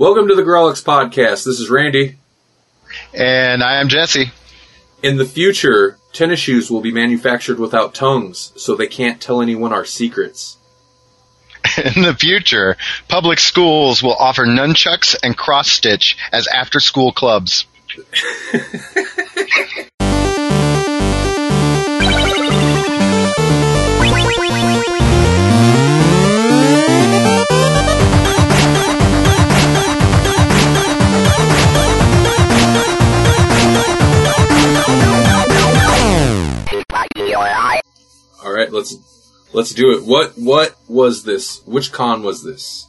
Welcome to the Grawlix Podcast. This is Randy. And I am Jesse. In the future, tennis shoes will be manufactured without tongues, so they can't tell anyone our secrets. In the future, public schools will offer nunchucks and cross stitch as after school clubs. right, let's let's do it. What what was this? Which con was this?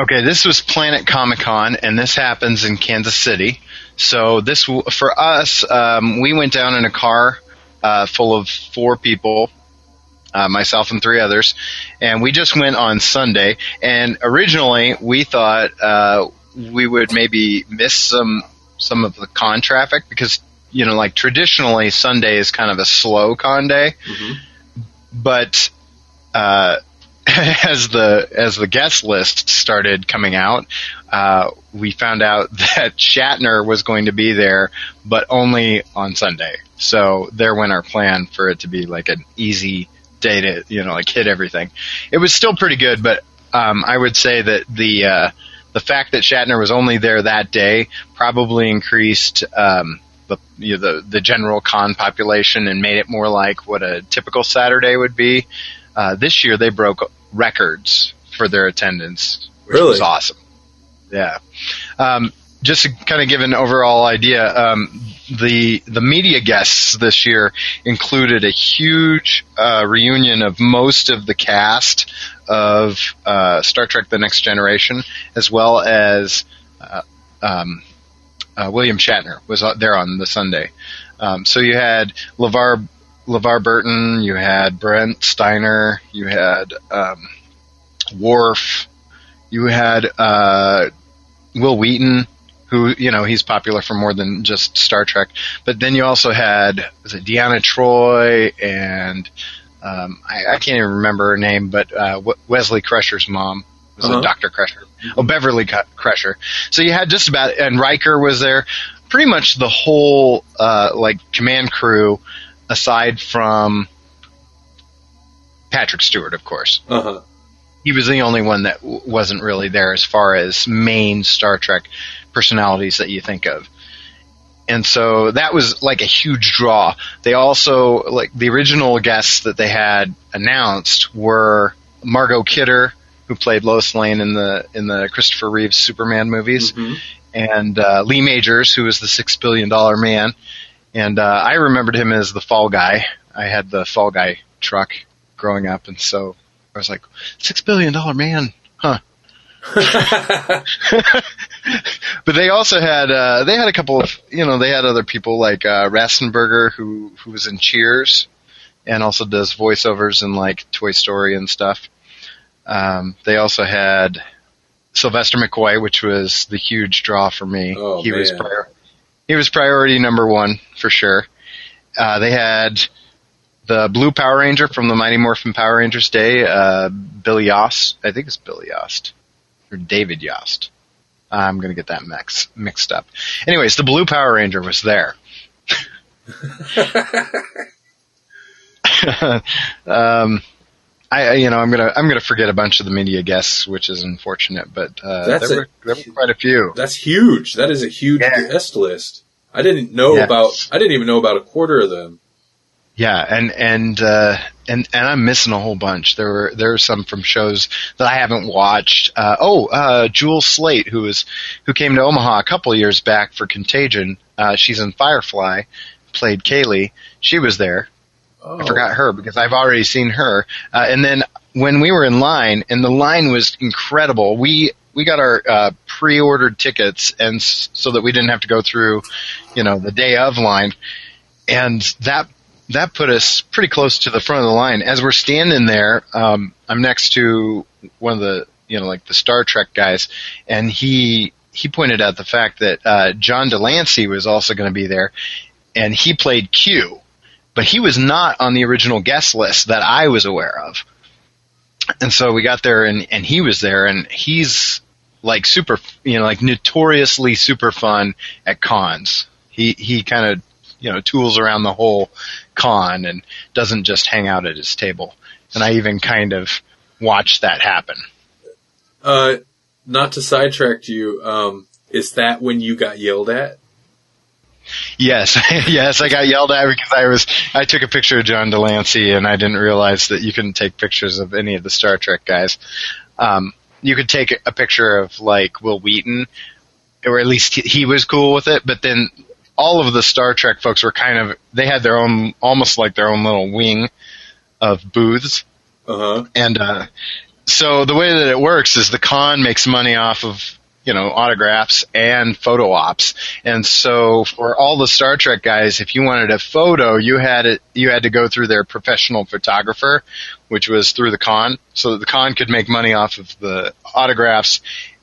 Okay, this was Planet Comic Con, and this happens in Kansas City. So this for us, um, we went down in a car uh, full of four people, uh, myself and three others, and we just went on Sunday. And originally, we thought uh, we would maybe miss some some of the con traffic because you know, like traditionally, Sunday is kind of a slow con day, but uh, as the as the guest list started coming out, uh, we found out that Shatner was going to be there, but only on Sunday. So there went our plan for it to be like an easy day to you know like hit everything. It was still pretty good, but um, I would say that the uh, the fact that Shatner was only there that day probably increased. Um, the, you know, the the general con population and made it more like what a typical Saturday would be. Uh, this year they broke records for their attendance, which Really? was awesome. Yeah. Um, just to kind of give an overall idea, um, the the media guests this year included a huge uh, reunion of most of the cast of uh, Star Trek: The Next Generation, as well as uh, um, uh, William Shatner was uh, there on the Sunday. Um, so you had LeVar LeVar Burton, you had Brent Spiner, you had um, Worf, you had uh, Wil Wheaton, who you know he's popular for more than just Star Trek. But then you also had was it Deanna Troi and um, I, I can't even remember her name, but uh, Wesley Crusher's mom was Uh-huh. it Doctor Crusher? Oh, Beverly Crusher. So you had just about and Riker was there. Pretty much the whole uh, like command crew, aside from Patrick Stewart, of course Uh huh. he was the only one that w- wasn't really there as far as main Star Trek personalities that you think of. And so that was like a huge draw. They also like the original guests that they had announced were Margot Kidder, who played Lois Lane in the in the Christopher Reeves Superman movies, Mhm. and uh, Lee Majors, who was the six billion dollar man. And uh, I remembered him as the Fall Guy. I had the Fall Guy truck growing up, and so I was like, six billion dollar man, huh? but they also had uh, they had a couple of you know they had other people like uh, Ratzenberger who who was in Cheers and also does voiceovers in like Toy Story and stuff. Um, they also had Sylvester McCoy, which was the huge draw for me. Oh, he was prior- he was priority number one for sure. Uh, they had the Blue Power Ranger from the Mighty Morphin Power Rangers day, uh, Billy Yost. I think it's Billy Yost or David Yost. I'm going to get that mix, mixed up. Anyways, the Blue Power Ranger was there. um, I, you know, I'm gonna I'm gonna forget a bunch of the media guests, which is unfortunate, but uh, That's there, a- were, there were quite a few. That's huge. That is a huge Yeah. guest list. I didn't know Yeah. about. I didn't even know about a quarter of them. Yeah, and and uh, and and I'm missing a whole bunch. There were there were some from shows that I haven't watched. Uh, oh, uh, Jewel Staite, who was who came to Omaha a couple years back for Contagion. Uh, she's in Firefly, played Kaylee. She was there. Oh. I forgot her because I've already seen her. Uh, and then when we were in line, and the line was incredible. We we got our uh, pre-ordered tickets, and s- so that we didn't have to go through, you know, the day of line, and that that put us pretty close to the front of the line. As we're standing there, um, I'm next to one of the you know like the Star Trek guys, and he he pointed out the fact that uh, John de Lancie was also going to be there, and he played Q, but he was not on the original guest list that I was aware of. And so we got there, and and he was there, and he's like super, you know, like notoriously super fun at cons. He he kind of you know tools around the whole con and doesn't just hang out at his table. And I even kind of watched that happen. Uh, not to sidetrack you, um, is that when you got yelled at? Yes, yes, I got yelled at because I was I took a picture of John de Lancie and I didn't realize that you couldn't take pictures of any of the Star Trek guys. Um, you could take a picture of like Wil Wheaton, or at least he, he was cool with it. But then all of the Star Trek folks were kind of they had their own almost like their own little wing of booths, Uh huh. and uh, so the way that it works is the con makes money off of you know autographs and photo ops, and so for all the Star Trek guys, if you wanted a photo, you had it you had to go through their professional photographer, which was through the con, so that the con could make money off of the autographs,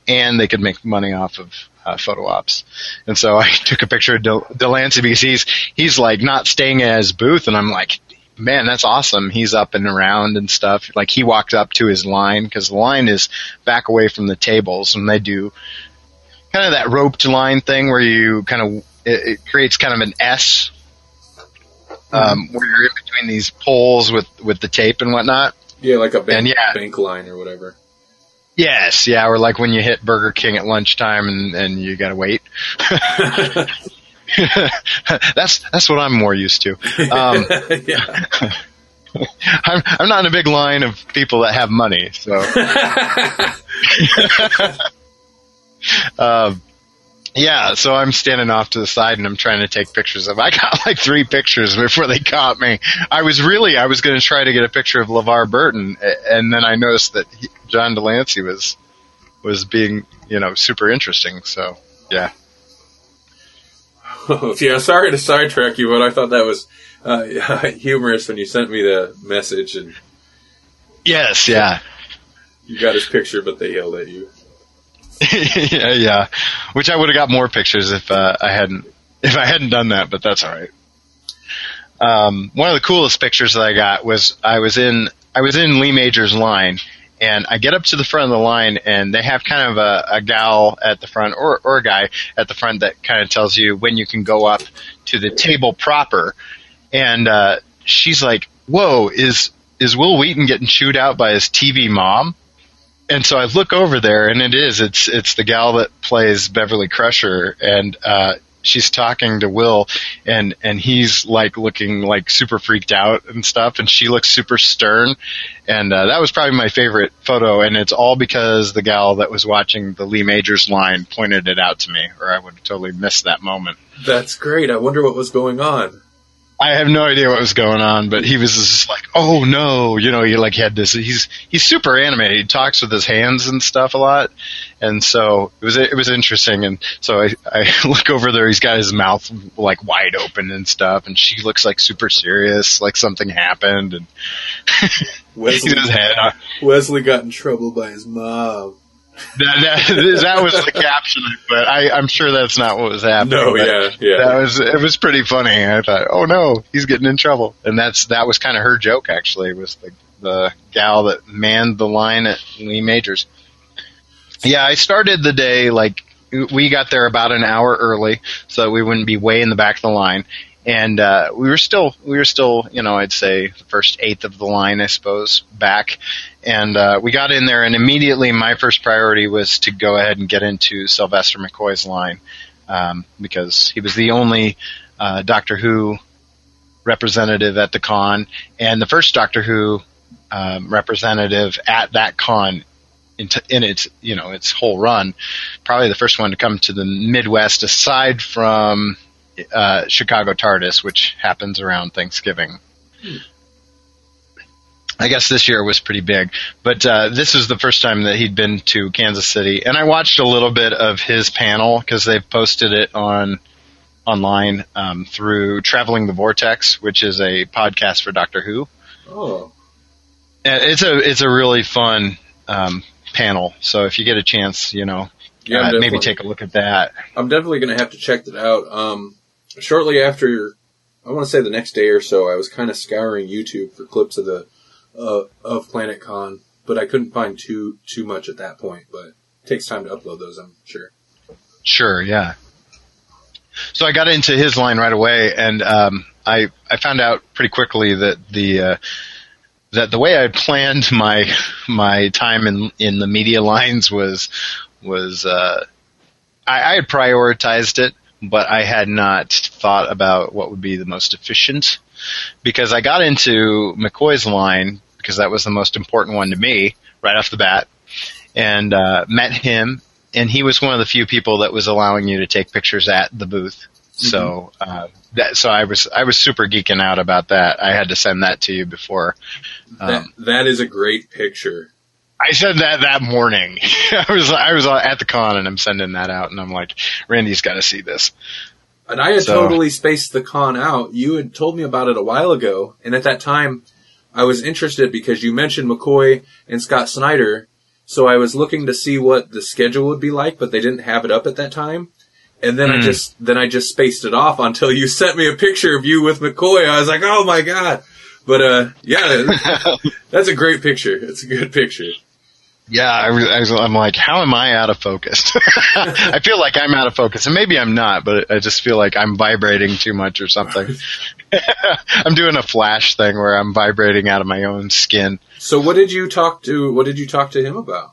and they could make money off of uh, photo ops. And so I took a picture of Del- de Lancie because he's he's like not staying at his booth, and I'm like, man, that's awesome. He's up and around and stuff. Like he walked up to his line because the line is back away from the tables, and they do kind of that roped line thing where you kind of it, it creates kind of an S. Um, where you're in between these poles with, with the tape and whatnot. Yeah, like a bank, And yeah. bank line or whatever. Yes, yeah, or like when you hit Burger King at lunchtime and, and you gotta wait. that's that's what I'm more used to. Um. I'm I'm not in a big line of people that have money, so. um, yeah, so I'm standing off to the side and I'm trying to take pictures of. I got like three pictures before they caught me. I was really I was going to try to get a picture of LeVar Burton, and then I noticed that he, John de Lancie was was being you know super interesting. So yeah. yeah, sorry to sidetrack you, but I thought that was uh, humorous when you sent me the message and Yes, yeah. you got his picture, but they yelled at you. yeah, yeah. Which I would have got more pictures if uh, I hadn't if I hadn't done that, but that's all right. Um, one of the coolest pictures that I got was I was in I was in Lee Major's line, and I get up to the front of the line, and they have kind of a, a gal at the front or or a guy at the front that kind of tells you when you can go up to the table proper, and uh, she's like, "Whoa, is is Wil Wheaton getting chewed out by his TV mom?" and so I look over there, and it is it's it's the gal that plays Beverly Crusher, and uh, she's talking to Will, and and he's like looking like super freaked out and stuff, and she looks super stern, and uh, that was probably my favorite photo, and it's all because the gal that was watching the Lee Majors line pointed it out to me, or I would have totally missed that moment. That's great. I wonder what was going on. I have no idea what was going on, but he was just like, "Oh no!" You know, he like had this. He's he's super animated. He talks with his hands and stuff a lot, and so it was it was interesting. And so I I look over there. He's got his mouth like wide open and stuff, and she looks like super serious, like something happened, and Wesley, his head. uh, Wesley got in trouble by his mom. That, that, that was the caption, but I, I'm sure that's not what was happening. No, yeah, yeah. that was it was pretty funny. I thought, oh no, he's getting in trouble, and that's that was kind of her joke actually. Was the the gal that manned the line at Lee Majors. Yeah, I started the day like we got there about an hour early, so that we wouldn't be way in the back of the line. And uh, we were still, we were still, you know, I'd say the first eighth of the line, I suppose, back. And uh, we got in there, and immediately my first priority was to go ahead and get into Sylvester McCoy's line um, because he was the only uh, Doctor Who representative at the con, and the first Doctor Who um, representative at that con in, t- in its you know its whole run. Probably the first one to come to the Midwest, aside from uh, Chicago TARDIS, which happens around Thanksgiving. I guess this year was pretty big, but uh, this was the first time that he'd been to Kansas City, and I watched a little bit of his panel because they've posted it on online um, through Traveling the Vortex, which is a podcast for Doctor Who. Oh, And it's a it's a really fun um, panel. So if you get a chance, you know, yeah. Uh, maybe take a look at that. I'm definitely going to have to check that out. Um, shortly after, I want to say the next day or so, I was kind of scouring YouTube for clips of the uh, of Planet Con, but I couldn't find too too much at that point. But it takes time to upload those. I'm sure. Sure, yeah. So I got into his line right away, and um, I I found out pretty quickly that the uh, that the way I planned my my time in in the media lines was was uh, I, I had prioritized it, but I had not thought about what would be the most efficient because I got into McCoy's line because that was the most important one to me right off the bat, and uh, met him, and he was one of the few people that was allowing you to take pictures at the booth. So uh, that so I was I was super geeking out about that. I had to send that to you before. Um, that, that is a great picture. I said that that morning. I was I was at the con and I'm sending that out, and I'm like, Randy's got to see this. And I had So- totally spaced the con out. You had told me about it a while ago, and at that time, I was interested because you mentioned McCoy and Scott Snyder. So I was looking to see what the schedule would be like, but they didn't have it up at that time. And then I Hmm. just then I just spaced it off until you sent me a picture of you with McCoy. I was like, oh my god! But uh, yeah, that's a great picture. It's a good picture. Yeah, I I'm like, how am I out of focus? I feel like I'm out of focus, and maybe I'm not, but I just feel like I'm vibrating too much or something. I'm doing a flash thing where I'm vibrating out of my own skin. So what did you talk to? What did you talk to him about?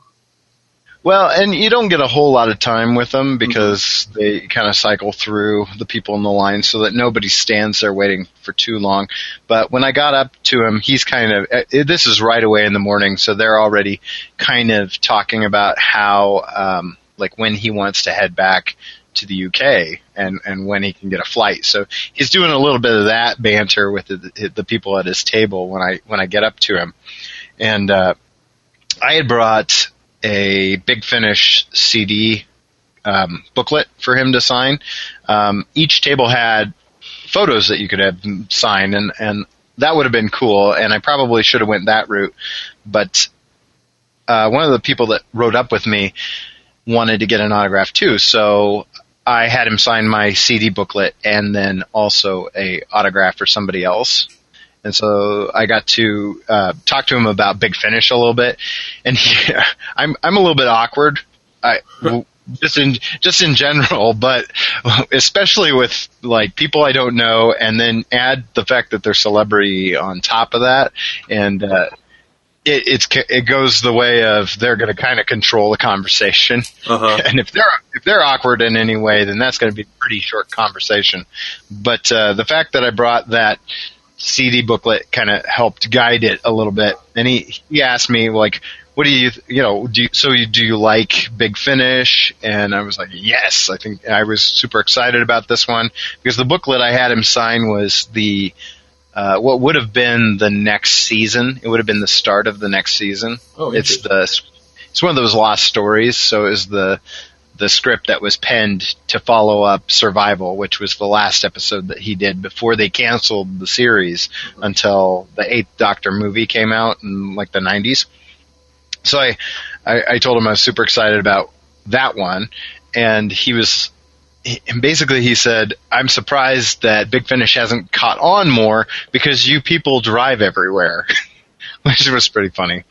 Well, and you don't get a whole lot of time with them because they kind of cycle through the people in the line so that nobody stands there waiting for too long. But when I got up to him, he's kind of, eh, this is right away in the morning, so they're already kind of talking about how, um, like when he wants to head back to the UK and, and when he can get a flight. So he's doing a little bit of that banter with the, the people at his table when I, when I get up to him. And, uh, I had brought a Big Finish CD um, booklet for him to sign. Um, each table had photos that you could have signed, and and that would have been cool. And I probably should have went that route, but uh, one of the people that rode up with me wanted to get an autograph too, so. I had him sign my CD booklet and then also a autograph for somebody else. And so I got to uh, talk to him about Big Finish a little bit, and he, I'm I'm a little bit awkward, I just in just in general, but especially with like people I don't know, and then add the fact that they're celebrity on top of that, and uh, it it's it goes the way of they're going to kind of control the conversation, Uh huh. and if they're if they're awkward in any way, then that's going to be a pretty short conversation. But uh, the fact that I brought that CD booklet kind of helped guide it a little bit. And he he asked me like, "What do you you know? Do you, so you do you like Big Finish?" And I was like, "Yes." I think I was super excited about this one because the booklet I had him sign was the uh, what would have been the next season. It would have been the start of the next season. Oh, it's the it's one of those lost stories. So it was the the script that was penned to follow up Survival, which was the last episode that he did before they canceled the series until the Eighth Doctor movie came out in like the '90s. So I, I, I told him I was super excited about that one, and he was. And basically, he said, "I'm surprised that Big Finish hasn't caught on more because you people drive everywhere," which was pretty funny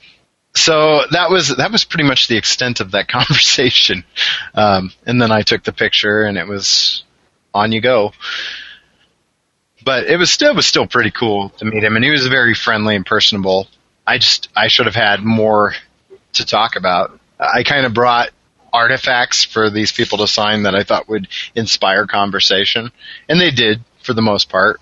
so that was that was pretty much the extent of that conversation. Um, and then I took the picture, and it was on you go. But it was still it was still pretty cool to meet him, and he was very friendly and personable. I just I should have had more to talk about. I kind of brought artifacts for these people to sign that I thought would inspire conversation, and they did for the most part.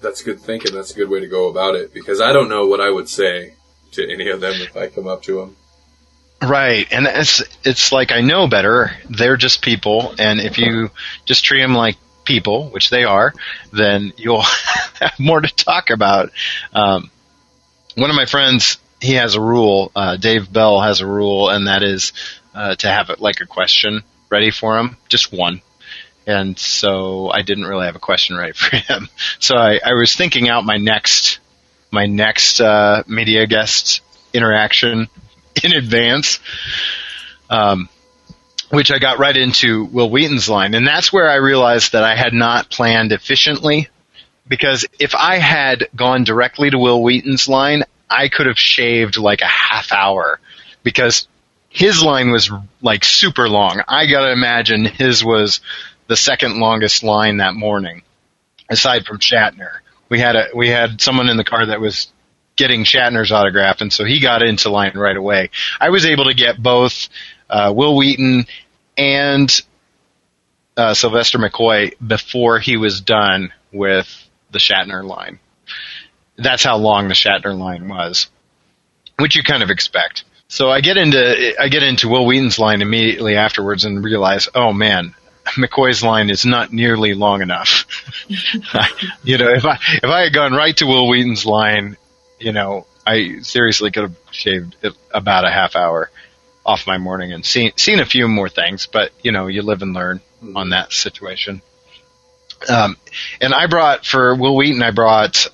That's good thinking. That's a good way to go about it because I don't know what I would say to any of them if I come up to them. Right, and it's it's like I know better. They're just people, and if you just treat them like people, which they are, then you'll have more to talk about. Um, one of my friends, he has a rule. Uh, Dave Bell has a rule, and that is uh, to have it like a question ready for him, just one. And so I didn't really have a question ready for him. So I, I was thinking out my next my next uh, media guest interaction in advance, um, which I got right into Wil Wheaton's line, and that's where I realized that I had not planned efficiently. Because if I had gone directly to Wil Wheaton's line, I could have shaved like a half hour. Because his line was like super long. I gotta imagine his was the second longest line that morning, aside from Shatner. We had a we had someone in the car that was getting Shatner's autograph, and so he got into line right away. I was able to get both uh, Wil Wheaton and uh, Sylvester McCoy before he was done with the Shatner line. That's how long the Shatner line was, which you kind of expect. So I get into I get into Wil Wheaton's line immediately afterwards and realize, oh man, McCoy's line is not nearly long enough. you know, if I if I had gone right to Wil Wheaton's line, you know, I seriously could have shaved about a half hour off my morning and seen seen a few more things, but you know, you live and learn mm-hmm. on that situation. Um, and I brought for Wil Wheaton, I brought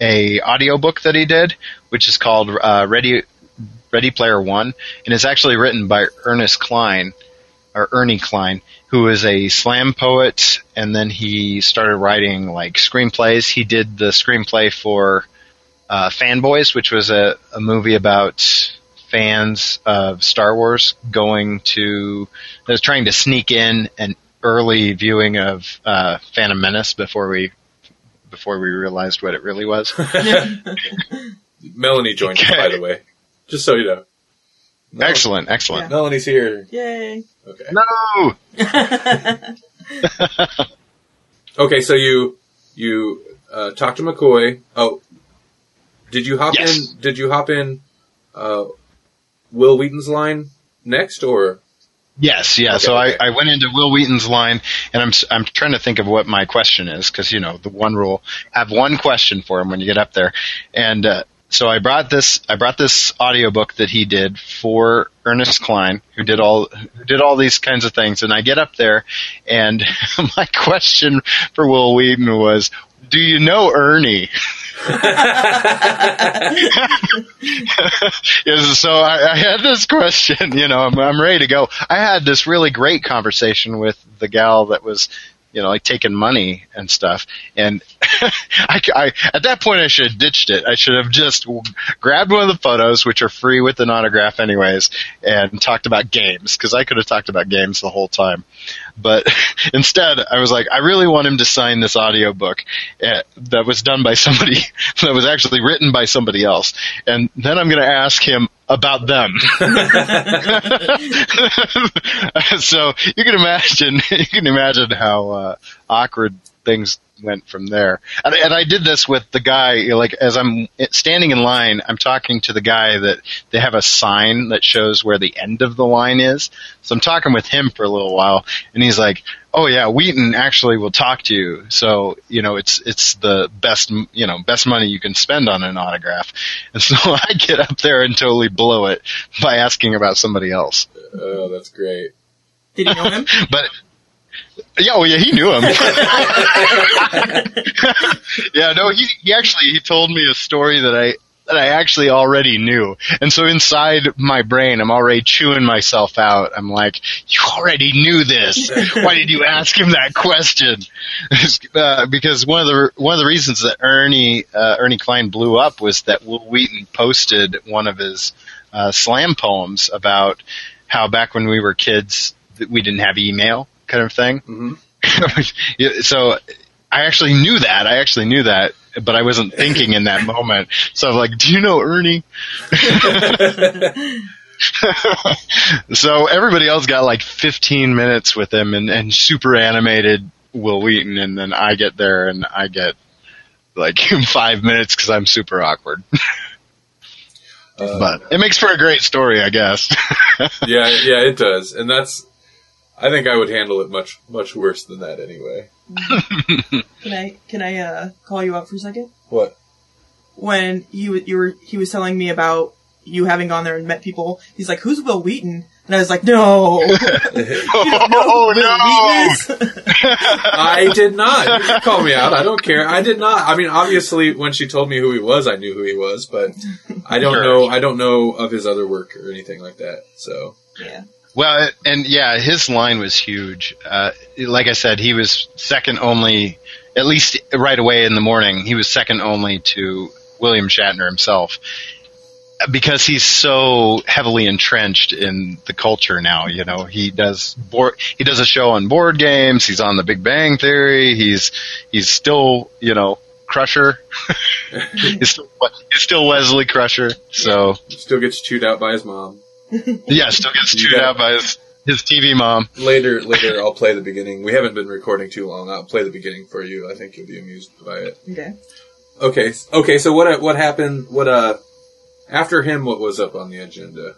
a audiobook that he did, which is called uh, Ready Ready Player One, and it's actually written by Ernest Cline or Ernie Cline, who is a slam poet, and then he started writing like screenplays. He did the screenplay for uh, Fanboys, which was a, a movie about fans of Star Wars going to, was trying to sneak in an early viewing of uh, Phantom Menace before we before we realized what it really was. Melanie joined okay. by the way. Just so you know. Melanie. Excellent, excellent. Yeah. Melanie's here. Yay. Okay. No! okay, so you you uh, talked to McCoy. Oh, did you hop yes. in? Did you hop in? Uh, Wil Wheaton's line next, or Yes, yeah. Okay, so okay. I, I went into Wil Wheaton's line, and I'm I'm trying to think of what my question is because you know the one rule: have one question for him when you get up there, and uh, so I brought this I brought this audiobook that he did for Ernest Cline, who did all who did all these kinds of things. And I get up there, and my question for Wil Wheaton was, "Do you know Ernie?" so I, I, had this question. You know, I'm, I'm ready to go. I had this really great conversation with the gal that was you know, like taking money and stuff. And I, I, at that point, I should have ditched it. I should have just grabbed one of the photos, which are free with an autograph anyways, and talked about games, because I could have talked about games the whole time. But instead, I was like, I really want him to sign this audiobook uh, that was done by somebody, that was actually written by somebody else. And then I'm going to ask him about them. so you can imagine, you can imagine how uh, awkward things went from there. And, and I did this with the guy, like as I'm standing in line, I'm talking to the guy that they have a sign that shows where the end of the line is. So I'm talking with him for a little while, and he's like, "Oh yeah, Wheaton actually will talk to you. So you know, it's it's the best you know best money you can spend on an autograph." And so I get up there and totally blow it by asking about somebody else. Oh, that's great. Did you know him? but yeah, oh yeah, he knew him. yeah, no, he he actually he told me a story that I that I actually already knew. And so inside my brain, I'm already chewing myself out. I'm like, you already knew this. Why did you ask him that question? uh, because one of the one of the reasons that Ernie uh, Ernie Cline blew up was that Wil Wheaton posted one of his uh, slam poems about how back when we were kids we didn't have email kind of thing. Mm-hmm. so I actually knew that. I actually knew that, but I wasn't thinking in that moment. So I'm like, do you know Ernie? so everybody else got like 15 minutes with him and, and super animated Wil Wheaton, and then I get there and I get like five minutes because I'm super awkward. Uh, but it makes for a great story, I guess. yeah, yeah, it does, and that's I think I would handle it much much worse than that anyway. can I can I uh, call you up for a second? What? When you you were he was telling me about you having gone there and met people. He's like, "Who's Wil Wheaton?" And I was like, "No, oh no, I did not. You can call me out. I don't care. I did not. I mean, obviously, when she told me who he was, I knew who he was, but I don't sure. know. I don't know of his other work or anything like that. So yeah. Well, and yeah, his line was huge. Uh, like I said, he was second only, at least right away in the morning, he was second only to William Shatner himself. because he's so heavily entrenched in the culture now. You know, he does board, he does a show on board games. He's on The Big Bang Theory. He's he's still you know Crusher. he's, still, he's still Wesley Crusher. So Still gets chewed out by his mom. yeah, still gets You chewed got- out by his his TV mom. Later, later, I'll play the beginning. We haven't been recording too long. I'll play the beginning for you. I think you'll be amused by it. Okay. Okay, okay. So what? What happened? What? Uh, after him, what was up on the agenda?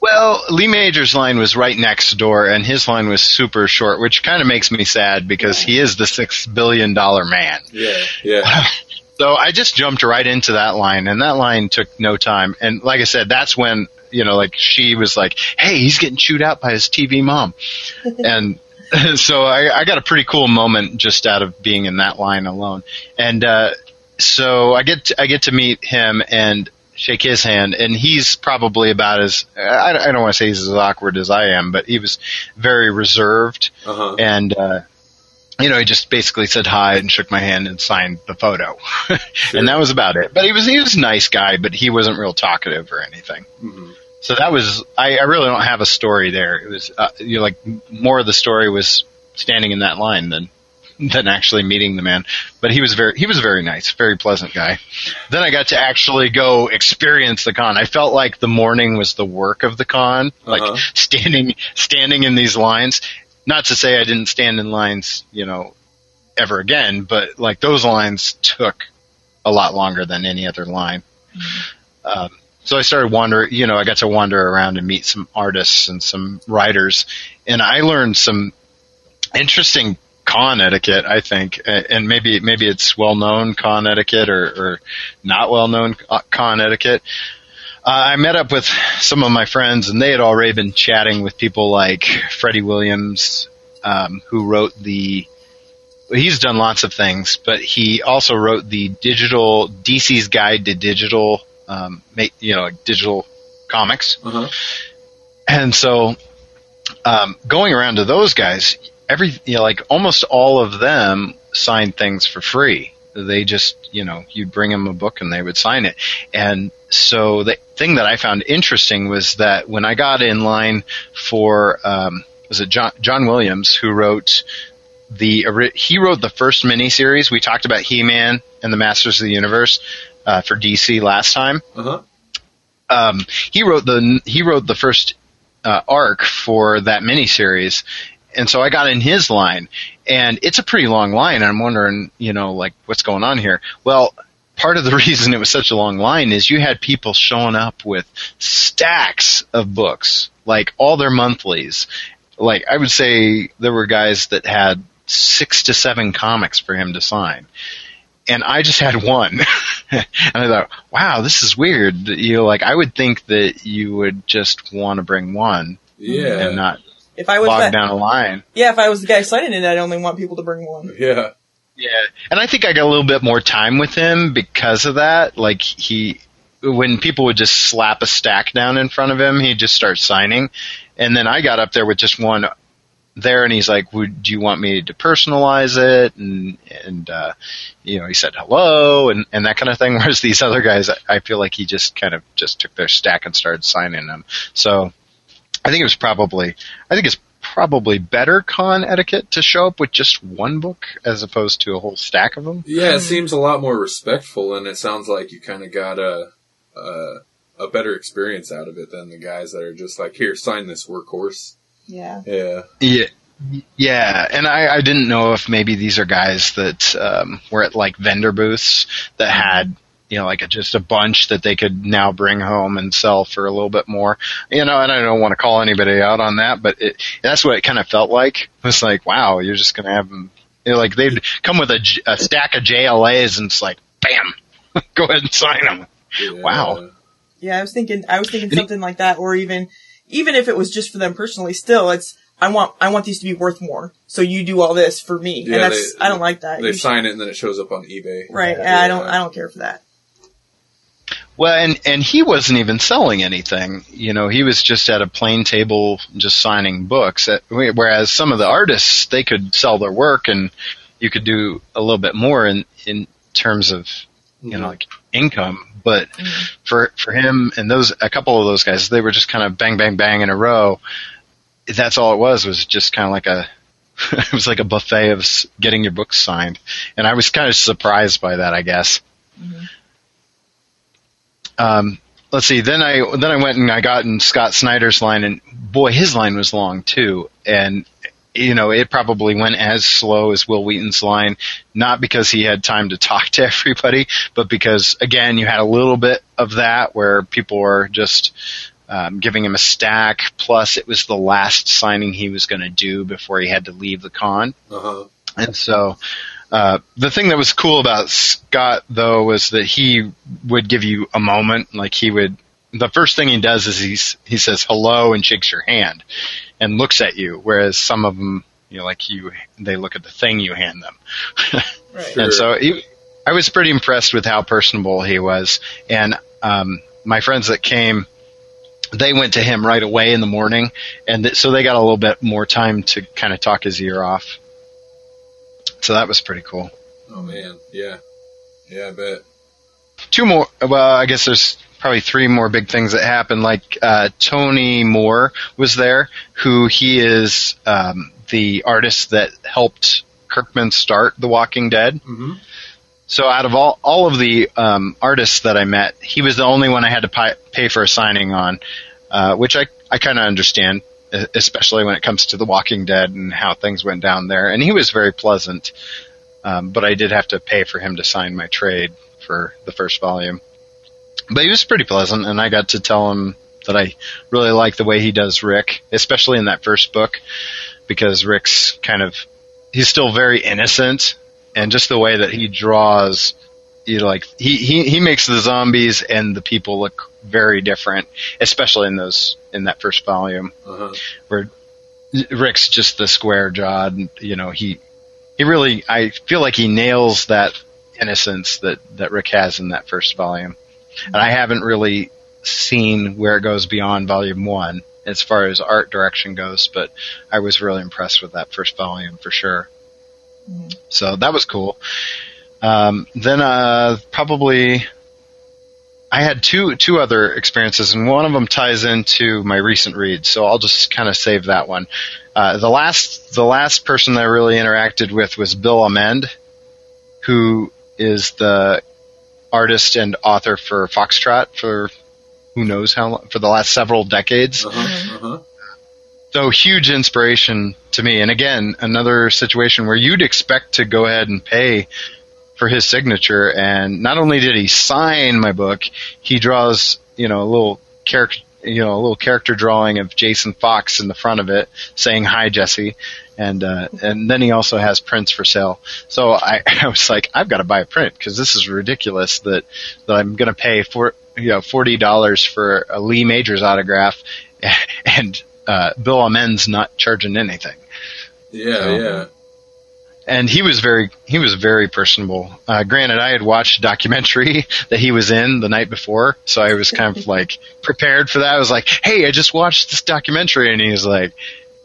Well, Lee Major's line was right next door, and his line was super short, which kind of makes me sad because he is the six billion dollar man. Yeah, yeah. So I just jumped right into that line, and that line took no time. And like I said, that's when you know, like she was like, "Hey, he's getting chewed out by his TV mom," and so I, I got a pretty cool moment just out of being in that line alone. And uh, so I get to, I get to meet him and shake his hand, and he's probably about as I, I don't want to say he's as awkward as I am, but he was very reserved Uh huh. and uh, you know, he just basically said hi and shook my hand and signed the photo, and that was about it. But he was he was a nice guy, but he wasn't real talkative or anything. hmm So that was I, I really don't have a story there. It was uh, you like more of the story was standing in that line than than actually meeting the man. But he was very he was a very nice, very pleasant guy. Then I got to actually go experience the con. I felt like the morning was the work of the con, like Uh-huh. standing standing in these lines. Not to say I didn't stand in lines, you know, ever again, but like those lines took a lot longer than any other line. Um, so I started wandering, you know, I got to wander around and meet some artists and some writers, and I learned some interesting con etiquette. I think, and maybe maybe it's well known con etiquette or, or not well known con etiquette. Uh, I met up with some of my friends, and they had already been chatting with people like Freddie Williams, um, who wrote the. He's done lots of things, but he also wrote the digital DC's Guide to Digital, um, ma- you know, like digital comics. Uh huh. And so, um, going around to those guys, every you know, like almost all of them signed things for free. They just, you know, you'd bring them a book and they would sign it. And so the thing that I found interesting was that when I got in line for, um, was it John, John Williams who wrote the, he wrote the first miniseries. We talked about He-Man and the Masters of the Universe, uh, for DC last time Uh huh. um, he wrote the he wrote the first uh, arc for that miniseries, and so I got in his line, and it's a pretty long line. And I'm wondering, you know, like what's going on here? Well, part of the reason it was such a long line is you had people showing up with stacks of books, like all their monthlies. Like I would say there were guys that had six to seven comics for him to sign and I just had one. and I thought, wow, this is weird. You know, like I would think that you would just want to bring one Yeah. and not If I was bog that, down a line. yeah, if I was the guy signing it, I'd only want people to bring one. yeah. Yeah, and I think I got a little bit more time with him because of that. Like he, when people would just slap a stack down in front of him, he'd just start signing, and then I got up there with just one there, and he's like, "Would do you want me to personalize it?" And and uh, you know, he said hello and and that kind of thing. Whereas these other guys, I, I feel like he just kind of just took their stack and started signing them. So I think it was probably, I think it's probably better con etiquette to show up with just one book as opposed to a whole stack of them. Yeah, it seems a lot more respectful, and it sounds like you kind of got a, a a better experience out of it than the guys that are just like, "Here, sign this workhorse." Yeah. Yeah. Yeah. Yeah, and I, I didn't know if maybe these are guys that um, were at like vendor booths that had you know like a, just a bunch that they could now bring home and sell for a little bit more. You know, and I don't want to call anybody out on that, but it, that's what it kind of felt like. It was like, wow, you're just gonna have them. You know, like they'd come with a, J- a stack of JLAs and it's like, bam, go ahead and sign them. yeah. Wow. Yeah, I was thinking, I was thinking something like that, or even, even if it was just for them personally, still, it's, I want, I want these to be worth more. So you do all this for me. Yeah, and that's, they- I don't like that. They You should- sign it and then it shows up on eBay. right. Yeah. and I don't, I don't care for that. Well, and and he wasn't even selling anything. You know, he was just at a plain table, just signing books. At- Whereas some of the artists, they could sell their work, and you could do a little bit more in in terms of you know, mm-hmm. like income. But mm-hmm. for for him and those a couple of those guys, they were just kind of bang, bang, bang in a row. That's all it was. Was just kind of like a. it was like a buffet of getting your books signed, and I was kind of surprised by that. I guess. Mm-hmm. Um, let's see. Then I then I went and I got in Scott Snyder's line, and boy, his line was long too. And you know, it probably went as slow as Wil Wheaton's line, not because he had time to talk to everybody, but because again, you had a little bit of that where people were just um, giving him a stack. Plus, it was the last signing he was going to do before he had to leave the con. Uh huh. And so, uh, the thing that was cool about Scott though was that he would give you a moment, like he would, the first thing he does is he's, he says hello and shakes your hand and looks at you, whereas some of them, you know, like you, they look at the thing you hand them. Right. Sure. And so he, I was pretty impressed with how personable he was. And um, my friends that came, they went to him right away in the morning, and th- so they got a little bit more time to kind of talk his ear off. So that was pretty cool. Oh man, yeah, yeah, I bet. Two more. Well, I guess there's probably three more big things that happened. Like uh, Tony Moore was there, who he is um, the artist that helped Kirkman start The Walking Dead. Mm-hmm. So out of all all of the um, artists that I met, he was the only one I had to pi- pay for a signing on, uh, which I I kind of understand, especially when it comes to The Walking Dead and how things went down there. And he was very pleasant, um, but I did have to pay for him to sign my trade for the first volume. But he was pretty pleasant, and I got to tell him that I really like the way he does Rick, especially in that first book, because Rick's kind of he's still very innocent and just the way that he draws you know, like he, he he makes the zombies and the people look very different especially in those in that first volume Uh huh. where Rick's just the square jawed you know he he really I feel like he nails that innocence that that Rick has in that first volume and I haven't really seen where it goes beyond volume 1 as far as art direction goes but I was really impressed with that first volume for sure so that was cool. Um, then uh, probably I had two two other experiences, and one of them ties into my recent read. So I'll just kind of save that one. Uh, the last the last person that I really interacted with was Bill Amend, who is the artist and author for Foxtrot for who knows how long, for the last several decades Uh huh. Uh huh. so huge inspiration to me. And again, another situation where you'd expect to go ahead and pay for his signature. And not only did he sign my book, he draws, you know, a little character, you know, a little character drawing of Jason Fox in the front of it saying, hi, Jesse. And, uh, and then he also has prints for sale. So I, I was like, I've got to buy a print because this is ridiculous that, that I'm going to pay for, you know, $40 for a Lee Majors autograph and, uh, Bill Amend's not charging anything. Yeah, So- yeah. And he was very, he was very personable. Uh, granted, I had watched a documentary that he was in the night before, so I was kind of like prepared for that. I was like, hey, I just watched this documentary, and he was like,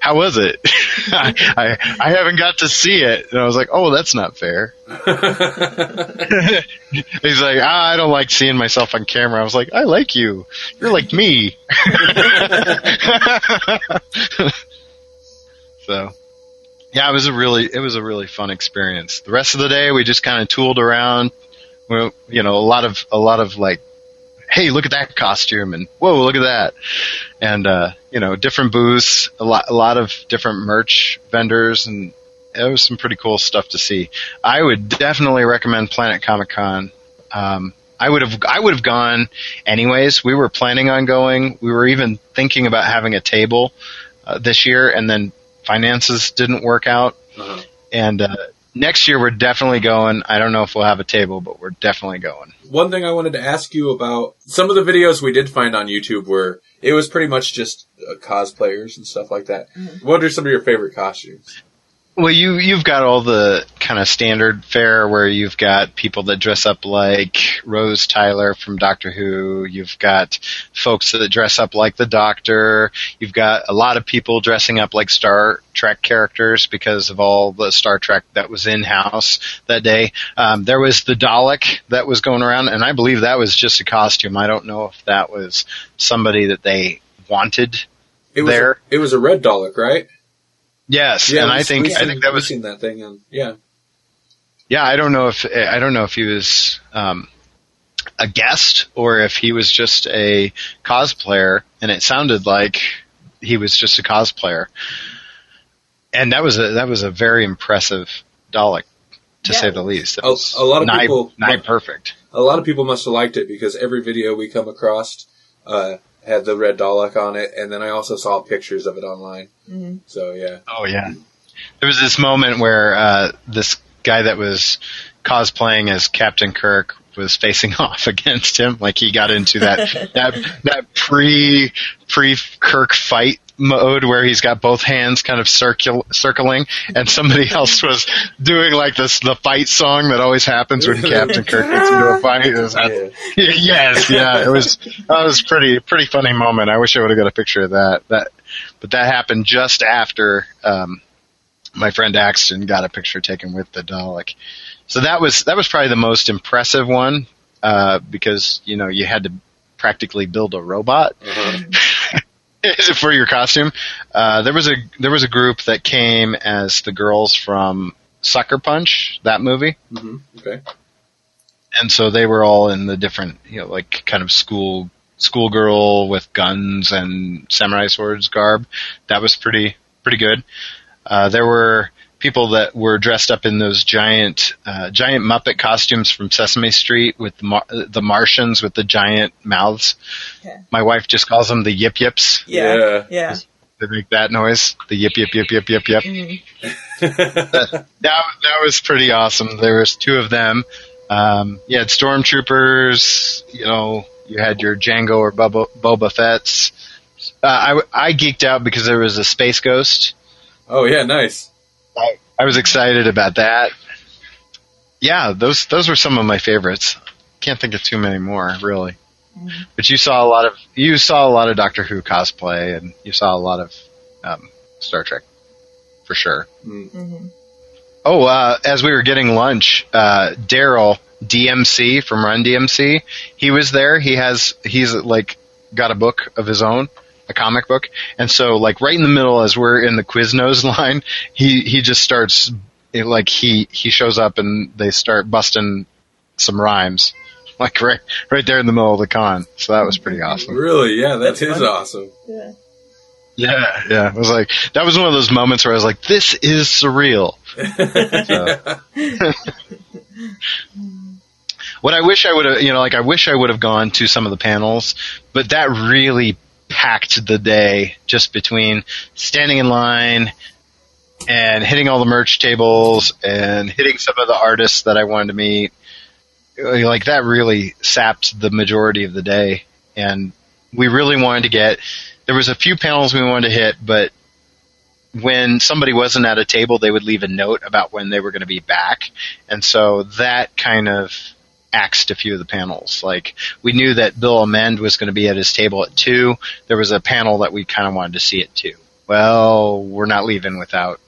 how was it? I, I, I haven't got to see it. And I was like, oh, that's not fair. He's like, ah, I don't like seeing myself on camera. I was like, I like you. You're like me. so, yeah, it was a really, it was a really fun experience. The rest of the day, we just kind of tooled around. Well, you know, a lot of, a lot of like, hey, look at that costume, and whoa, look at that, and uh, you know, different booths, a lot, a lot of different merch vendors, and it was some pretty cool stuff to see. I would definitely recommend Planet Comic Con. Um, I would have I would have gone anyways. We were planning on going. We were even thinking about having a table uh, this year, and then finances didn't work out. Uh-huh. And uh, next year we're definitely going. I don't know if we'll have a table, but we're definitely going. One thing I wanted to ask you about some of the videos we did find on YouTube were it was pretty much just uh, cosplayers and stuff like that. What are some of your favorite costumes? Well, you you've got all the kind of standard fare where you've got people that dress up like Rose Tyler from Doctor Who. You've got folks that dress up like the Doctor. You've got a lot of people dressing up like Star Trek characters because of all the Star Trek that was in house that day. Um, there was the Dalek that was going around, and I believe that was just a costume. I don't know if that was somebody that they wanted It was there. A, it was a red Dalek, right? Yes, and I we- think we I think that we was seen that thing. And yeah, Yeah, I don't know if I don't know if he was um, a guest or if he was just a cosplayer, and it sounded like he was just a cosplayer. And that was a that was a very impressive Dalek, to Yeah. say the least. A- a lot of nigh, people- nigh perfect. a lot of people must have liked it because every video we come across uh, had the red Dalek on it, and then I also saw pictures of it online. Mhm. So yeah, Oh yeah. There was this moment where uh, this guy that was cosplaying as Captain Kirk was facing off against him. Like he got into that that that pre pre Kirk fight mode where he's got both hands kind of circul- circling, and somebody else was doing like this the fight song that always happens when Captain Kirk gets into a fight. Was- yeah. yes, yeah, it was that was pretty pretty funny moment. I wish I would have got a picture of that. That, but that happened just after um, my friend Axton got a picture taken with the Dalek. So that was that was probably the most impressive one uh, because you know you had to practically build a robot Uh-huh. for your costume. Uh, there was a there was a group that came as the girls from Sucker Punch, that movie hmm Okay. and so they were all in the different, you know, like kind of school schoolgirl with guns and samurai swords garb. That was pretty pretty good. Uh, there were people that were dressed up in those giant uh, giant Muppet costumes from Sesame Street with the, Mar- the Martians with the giant mouths. Okay. My wife just calls them the yip yips. Yeah. Yeah. Yeah. They make that noise. The yip yip yip yip yip yip Mhm. that that was pretty awesome. There was two of them. Um, you had stormtroopers. You know, you had your Jango or Boba, Boba Fett's. Uh, I I geeked out because there was a space ghost. oh yeah, nice. I, I was excited about that. Yeah, those those were some of my favorites. Can't think of too many more, really. But you saw a lot of you saw a lot of Doctor Who cosplay, and you saw a lot of um, Star Trek, for sure. Mm. Mhm. Oh, uh, as we were getting lunch, uh, Darryl DMC from Run DMC, he was there. He has he's like got a book of his own, a comic book, and so like right in the middle, as we're in the Quiznos line, he he just starts it, like he he shows up and they start busting some rhymes, like right right there in the middle of the con. So that was pretty awesome. Really? Yeah, that That's is fun. awesome. Yeah. Yeah, yeah. It was like that was one of those moments where I was like, this is surreal. What I wish I would have, you know, like I wish I would have gone to some of the panels, but that really packed the day just between standing in line and hitting all the merch tables and hitting some of the artists that I wanted to meet. Uh, like that really sapped the majority of the day. And we really wanted to get, there was a few panels we wanted to hit, but when somebody wasn't at a table, they would leave a note about when they were going to be back. And so that kind of axed a few of the panels. Like we knew that Bill Amend was going to be at his table at two. There was a panel that we kind of wanted to see at two. Well, we're not leaving without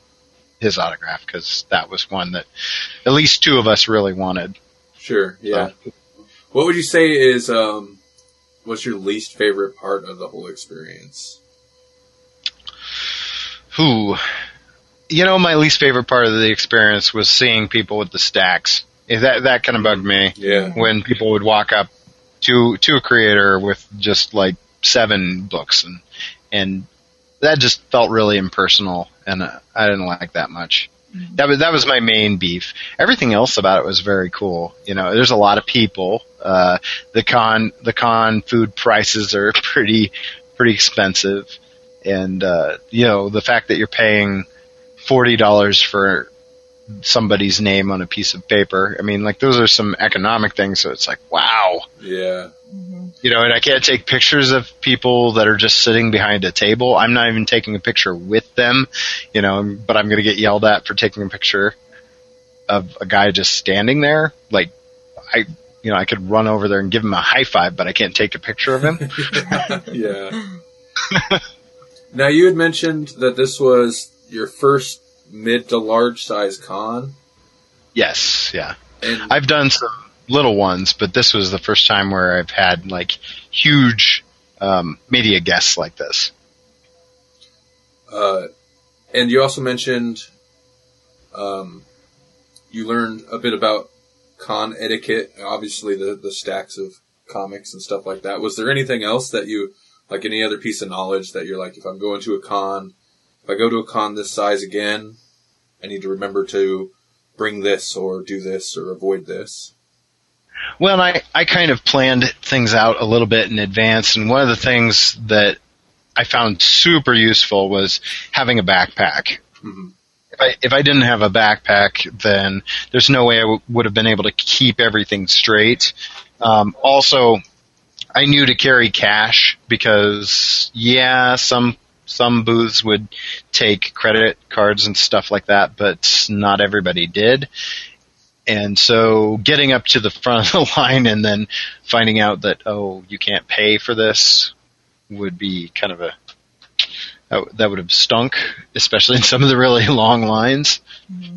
his autograph because that was one that at least two of us really wanted. Sure. Yeah. What would you say is um, what's your least favorite part of the whole experience? Who, you know, my least favorite part of the experience was seeing people with the stacks. That that kind of bugged me. Yeah. when people would walk up to to a creator with just like seven books and and that just felt really impersonal and uh, I didn't like that much. That was that was my main beef. Everything else about it was very cool. You know, there's a lot of people. Uh, the con the con food prices are pretty pretty expensive, and uh, you know the fact that you're paying forty dollars for somebody's name on a piece of paper. I mean, like those are some economic things. So it's like, wow, Yeah. you you know, and I can't take pictures of people that are just sitting behind a table. I'm not even taking a picture with them, you know, but I'm going to get yelled at for taking a picture of a guy just standing there. Like, I, you know, I could run over there and give him a high five, but I can't take a picture of him. yeah. now you had mentioned that this was your first mid to large size con. yes, yeah. And I've done some little ones, but this was the first time where I've had like huge um, media guests like this. uh, and you also mentioned um, you learned a bit about con etiquette. Obviously, the the stacks of comics and stuff like that. Was there anything else that you like? Any other piece of knowledge that you're like, if I'm going to a con, if I go to a con this size again, I need to remember to bring this or do this or avoid this. Well, I, I kind of planned things out a little bit in advance, and one of the things that I found super useful was having a backpack. Mhm. If I, if I didn't have a backpack, then there's no way I w- would have been able to keep everything straight. Um, also, I knew to carry cash because, yeah, some some booths would take credit cards and stuff like that, but not everybody did. And so getting up to the front of the line and then finding out that, oh, you can't pay for this would be kind of a, that, would have stunk, especially in some of the really long lines. Mm-hmm.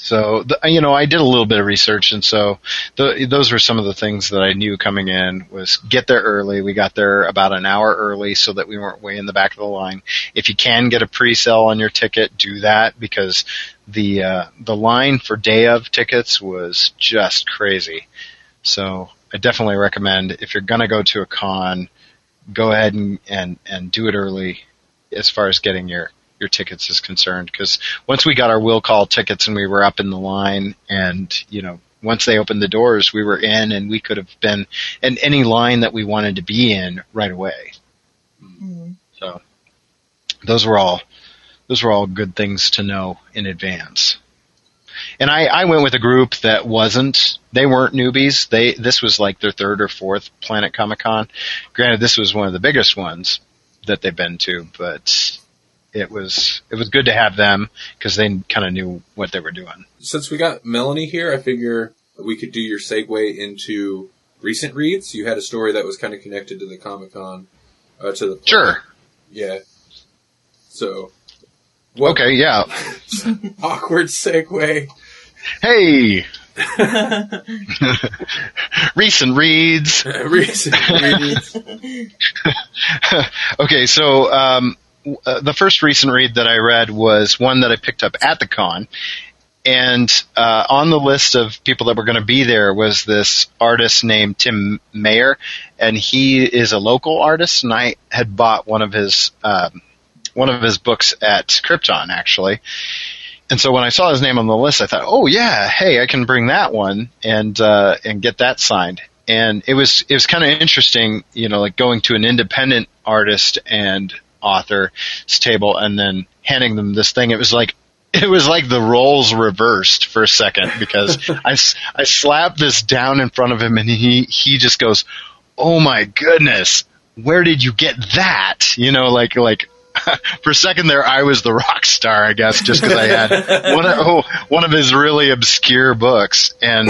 So, the, you know, I did a little bit of research and so the, those were some of the things that I knew coming in was get there early. We got there about an hour early so that we weren't way in the back of the line. If you can get a pre-sale on your ticket, do that because the uh, the line for day of tickets was just crazy. So I definitely recommend if you're gonna go to a con, go ahead and and, and do it early as far as getting your your tickets is concerned. Because once we got our will call tickets and we were up in the line, and you know once they opened the doors, we were in and we could have been in any line that we wanted to be in right away. Mhm. So those were all those were all good things to know in advance. And I, I went with a group that wasn't they weren't newbies. They this was like their third or fourth Planet Comic Con. Granted this was one of the biggest ones that they've been to, but it was it was good to have them because they kind of knew what they were doing. Since we got Melanie here, I figure we could do your segue into recent reads. You had a story that was kind of connected to the Comic Con, uh, to the Sure. yeah. So, what Okay, yeah. awkward segue. Hey. Recent reads. recent reads. okay, so um, w- uh, the first recent read that I read was one that I picked up at the con, and uh, on the list of people that were going to be there was this artist named Tim Mayer, and he is a local artist, and I had bought one of his um, one of his books at Krypton actually. And so when I saw his name on the list, I thought, "Oh yeah, hey, I can bring that one and uh, and get that signed." And it was it was kind of interesting, you know, like going to an independent artist and author's table and then handing them this thing. It was like it was like the roles reversed for a second because I, I slapped this down in front of him and he he just goes, "Oh my goodness, where did you get that?" You know, like like for a second there, I was the rock star, I guess, just because I had one of, oh, one of his really obscure books, and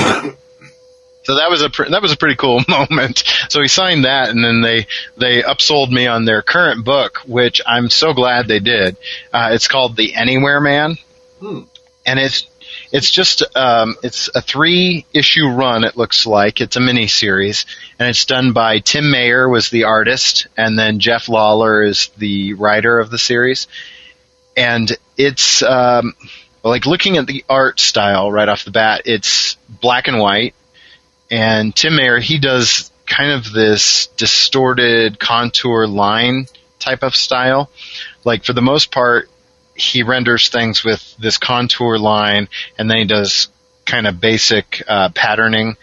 so that was a pr- that was a pretty cool moment. So he signed that, and then they they upsold me on their current book, which I'm so glad they did. Uh, it's called The Anywhere Man, Hmm. and it's it's just um, it's a three issue run. It looks like it's a mini series, and it's done by Tim Mayer was the artist, and then Jeff Lawler is the writer of the series. And it's um, like looking at the art style right off the bat. It's black and white, and Tim Mayer he does kind of this distorted contour line type of style. Like for the most part, he renders things with this contour line, and then he does kind of basic uh, patterning.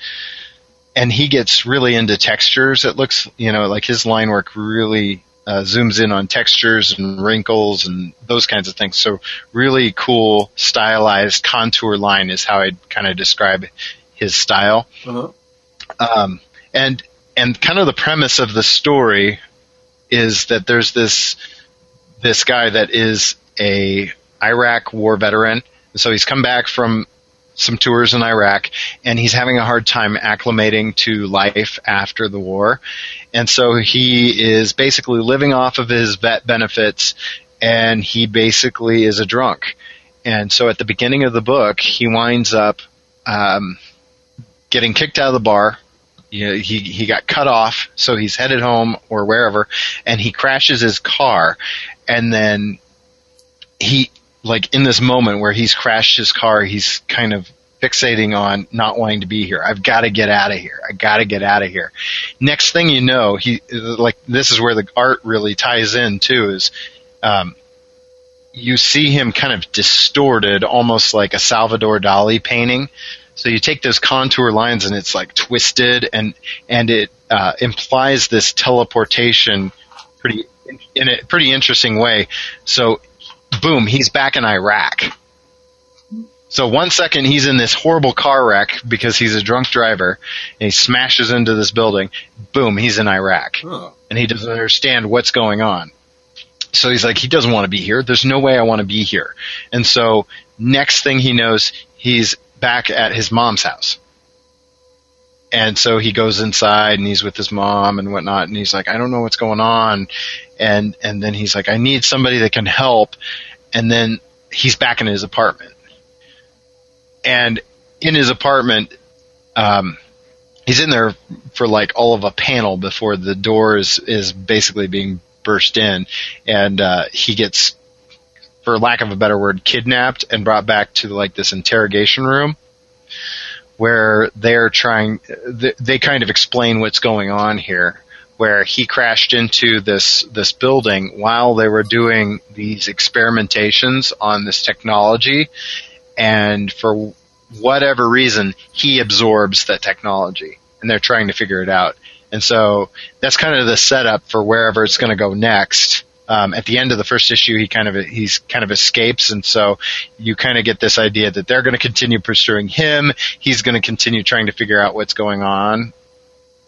And he gets really into textures. It looks, you know, like his line work really uh, zooms in on textures and wrinkles and those kinds of things. So really cool, stylized contour line is how I'd kind of describe his style. Uh-huh. Um, and and kind of the premise of the story is that there's this this guy that is a Iraq war veteran. So he's come back from some tours in Iraq and he's having a hard time acclimating to life after the war. And so he is basically living off of his vet benefits and he basically is a drunk. And so at the beginning of the book, he winds up um, getting kicked out of the bar. You know, he he got cut off, so he's headed home or wherever, and he crashes his car, and then he like in this moment where he's crashed his car, he's kind of fixating on not wanting to be here. I've got to get out of here. I got to get out of here. Next thing you know, he like this is where the art really ties in too. Is um, you see him kind of distorted, almost like a Salvador Dali painting. So you take those contour lines and it's like twisted and and it uh, implies this teleportation pretty in a pretty interesting way. So boom, he's back in Iraq. So one second he's in this horrible car wreck because he's a drunk driver and he smashes into this building. Boom, he's in Iraq. Huh. And he doesn't understand what's going on. So he's like, he doesn't want to be here. There's no way I want to be here. And so next thing he knows, he's back at his mom's house. And so he goes inside and he's with his mom and whatnot. And he's like, I don't know what's going on. And, and then he's like, I need somebody that can help. And then he's back in his apartment. And in his apartment, um, he's in there for like all of a panel before the door is, is basically being burst in. And, uh, he gets, for lack of a better word, kidnapped and brought back to like this interrogation room where they're trying, they kind of explain what's going on here. Where he crashed into this this building while they were doing these experimentations on this technology, and for whatever reason, he absorbs that technology, and they're trying to figure it out. And so that's kind of the setup for wherever it's going to go next. Um, at the end of the first issue, he kind of he's kind of escapes, and so you kind of get this idea that they're going to continue pursuing him. He's going to continue trying to figure out what's going on,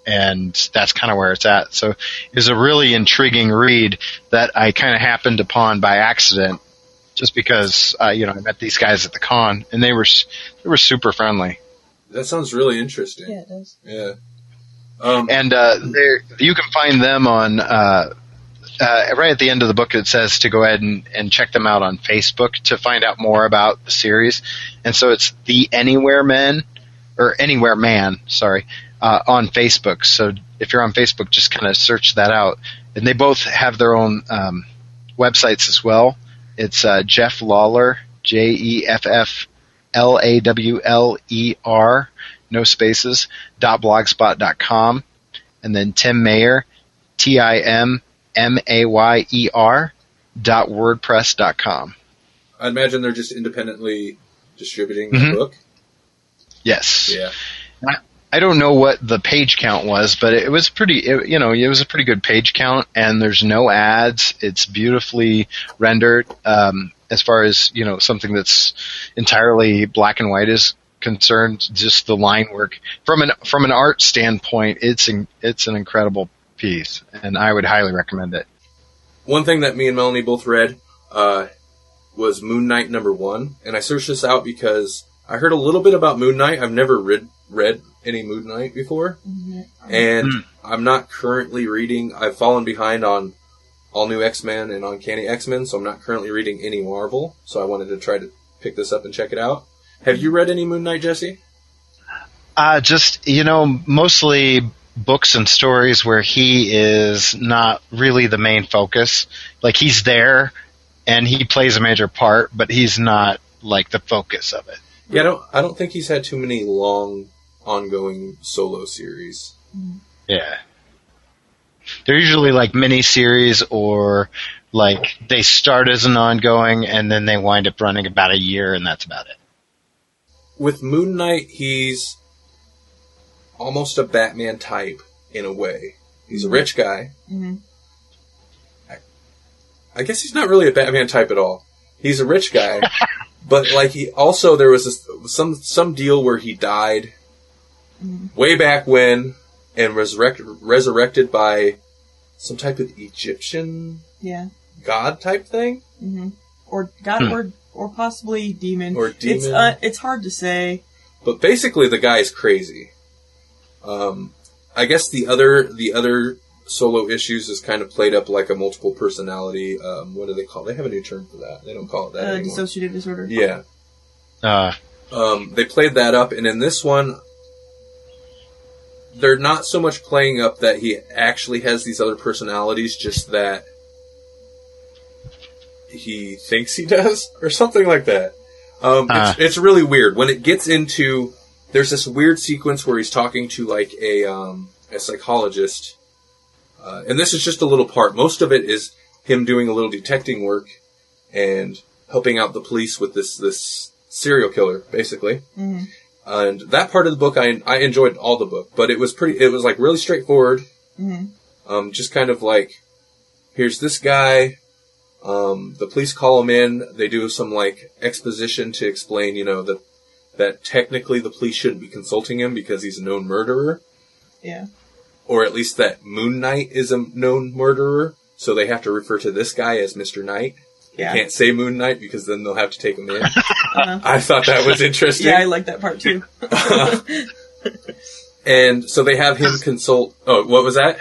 and that's kind of where it's at. So it was a really intriguing read that I kind of happened upon by accident, just because uh, you know I met these guys at the con, and they were they were super friendly. That sounds really interesting. Yeah, it does. Yeah. Um, and uh, you can find them on uh, uh, right at the end of the book. It says to go ahead and, and check them out on Facebook to find out more about the series. And so it's the Anywhere Men or Anywhere Man, sorry, uh, on Facebook. So if you're on Facebook, just kind of search that out. And they both have their own um, websites as well. It's uh, Jeff Lawler, J E F F L A W L E R, no spaces, dot blogspot dot com, and then Tim Mayer, T I M M A Y E R, dot wordpress dot com. I imagine they're just independently distributing the book. Yes. Yeah. I don't know what the page count was, but it was pretty, it, you know, it was a pretty good page count and there's no ads. It's beautifully rendered, um, as far as, you know, something that's entirely black and white is concerned. Just the line work from an, from an art standpoint, it's, in, it's an incredible piece and I would highly recommend it. One thing that me and Melanie both read uh, was Moon Knight number one, and I searched this out because I heard a little bit about Moon Knight. I've never read read any Moon Knight before, and Hmm. I'm not currently reading. I've fallen behind on All New X Men and Uncanny X Men, so I'm not currently reading any Marvel. So I wanted to try to pick this up and check it out. Have you read any Moon Knight, Jesse? Uh, just, you know, mostly books and stories where he is not really the main focus. Like he's there and he plays a major part, but he's not like the focus of it. Yeah, I don't. I don't think he's had too many long, ongoing solo series. Yeah. They're usually like mini series or like they start as an ongoing and then they wind up running about a year and that's about it. with Moon Knight, he's almost a Batman type in a way. He's a rich guy. Mhm. I, I guess he's not really a Batman type at all. He's a rich guy, but like he also there was this, some some deal where he died way back when, and resurrect, resurrected by some type of Egyptian Yeah. god type thing. hmm Or God, Hmm. or or possibly demon. Or It's demon. uh, it's hard to say. But basically, the guy is crazy. Um, I guess the other the other solo issues is kind of played up like a multiple personality. Um, what do they call? It? They have a new term for that. They don't call it that Uh, anymore. dissociative disorder. Yeah, Uh, um, they played that up, and in this one, they're not so much playing up that he actually has these other personalities, just that he thinks he does, or something like that. Um, Ah. it's, it's really weird when it gets into. There's this weird sequence where he's talking to like a um, a psychologist, uh, and this is just a little part. Most of it is him doing a little detecting work and helping out the police with this this serial killer, basically. hmm And that part of the book, I I enjoyed all the book, but it was pretty. It was like really straightforward. hmm Um, just kind of like, here's this guy. Um, the police call him in. They do some like exposition to explain, you know, that that technically the police shouldn't be consulting him because he's a known murderer, Yeah. or at least that Moon Knight is a known murderer. So they have to refer to this guy as Mister Knight. Yeah. Can't say Moon Knight because then they'll have to take him in. Uh, I thought that was interesting. yeah, I like that part too. and so they have him consult. Oh, what was that?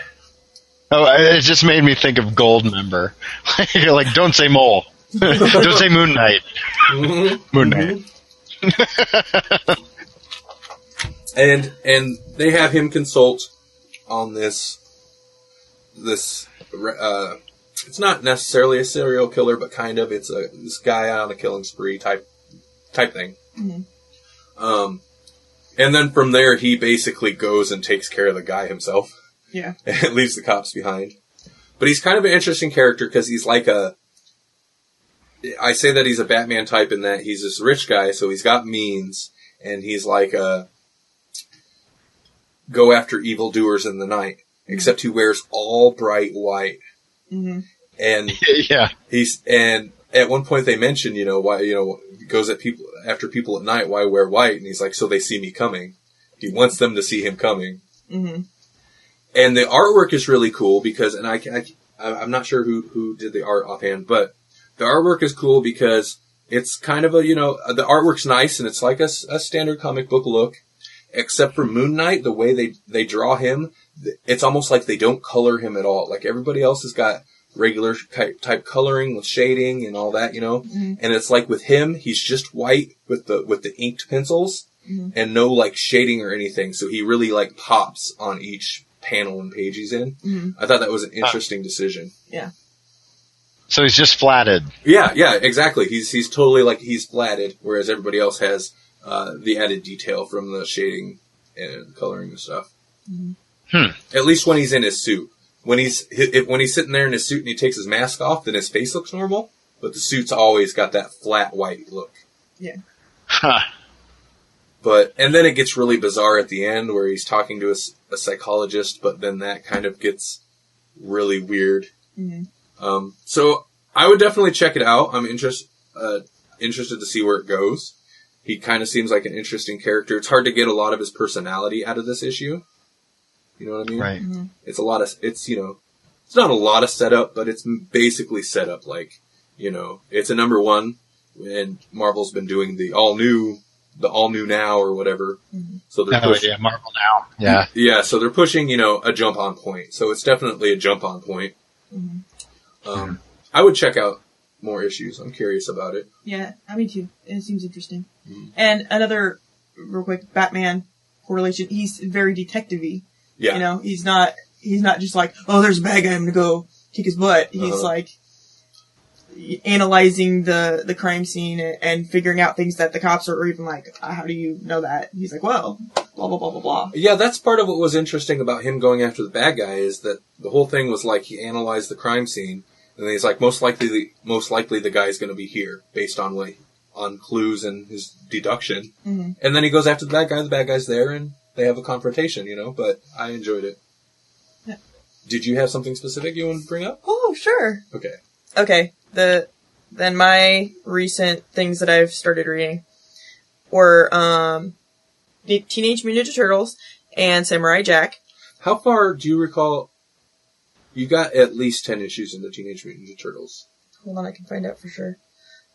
oh, it just made me think of Goldmember. You're like, don't say mole. don't say Moon Knight. Moon Knight. and and they have him consult on this this uh it's not necessarily a serial killer but kind of it's a this guy on a killing spree type type thing Mhm. um and then from there he basically goes and takes care of the guy himself Yeah. and leaves the cops behind but he's kind of an interesting character because he's like a I say that he's a Batman type in that he's this rich guy, so he's got means, and he's like a go after evildoers in the night. Except he wears all bright white, hmm and yeah. he's and at one point they mention, you know, why you know goes at people after people at night. Why wear white? And he's like, so they see me coming. He wants them to see him coming. hmm and the artwork is really cool because, and I, I I'm not sure who who did the art offhand, but the artwork is cool because it's kind of a you know the artwork's nice and it's like a, a standard comic book look, except for Moon Knight, the way they they draw him, it's almost like they don't color him at all. Like everybody else has got regular type, type coloring with shading and all that, you know. Mhm. And it's like with him, he's just white with the with the inked pencils Mhm. and no like shading or anything. So he really like pops on each panel and page he's in. hmm I thought that was an interesting decision. So he's just flatted. Yeah, yeah, exactly. He's he's totally like he's flatted, whereas everybody else has uh, the added detail from the shading and coloring and stuff. Hmm. At least when he's in his suit. When he's if, when he's sitting there in his suit and he takes his mask off, then his face looks normal. But the suit's always got that flat white look. Yeah. Huh. But and then it gets really bizarre at the end where he's talking to a psychologist, but then that kind of gets really weird. hmm Um, so I would definitely check it out. I'm interest, uh, interested to see where it goes. He kind of seems like an interesting character. It's hard to get a lot of his personality out of this issue. You know what I mean? Right. hmm It's a lot of, it's, you know, it's not a lot of setup, but it's basically set up like, you know, it's a number one and Marvel's been doing the all new, the all new now or whatever. Mhm. So they're Oh, pushing, yeah, Marvel now. Yeah. yeah, so they're pushing, you know, a jump on point. So it's definitely a jump on point. hmm Um, I would check out more issues. I'm curious about it. Yeah, I mean too. It seems interesting. Mhm. And another, real quick, Batman correlation. He's very detective-y. Yeah. You know, he's not, he's not just like, oh, there's a bad guy, I'm gonna go kick his butt. He's Uh-huh. like, analyzing the, the crime scene and, and figuring out things that the cops are even like, "Uh, how do you know that? He's like, well, blah, blah, blah, blah, blah. Yeah, that's part of what was interesting about him going after the bad guy is that the whole thing was like he analyzed the crime scene and he's like most likely the most likely the guy's going to be here based on what on clues and his deduction. hmm And then he goes after the bad guy, the bad guy's there and they have a confrontation, you know, but I enjoyed it. Yeah. Did you have something specific you want to bring up? Oh, sure. Okay. Okay, the then my recent things that I've started reading were um Teenage Mutant Ninja Turtles and Samurai Jack. How far do you recall? You got at least ten issues in the Teenage Mutant Ninja Turtles. Hold on, I can find out for sure.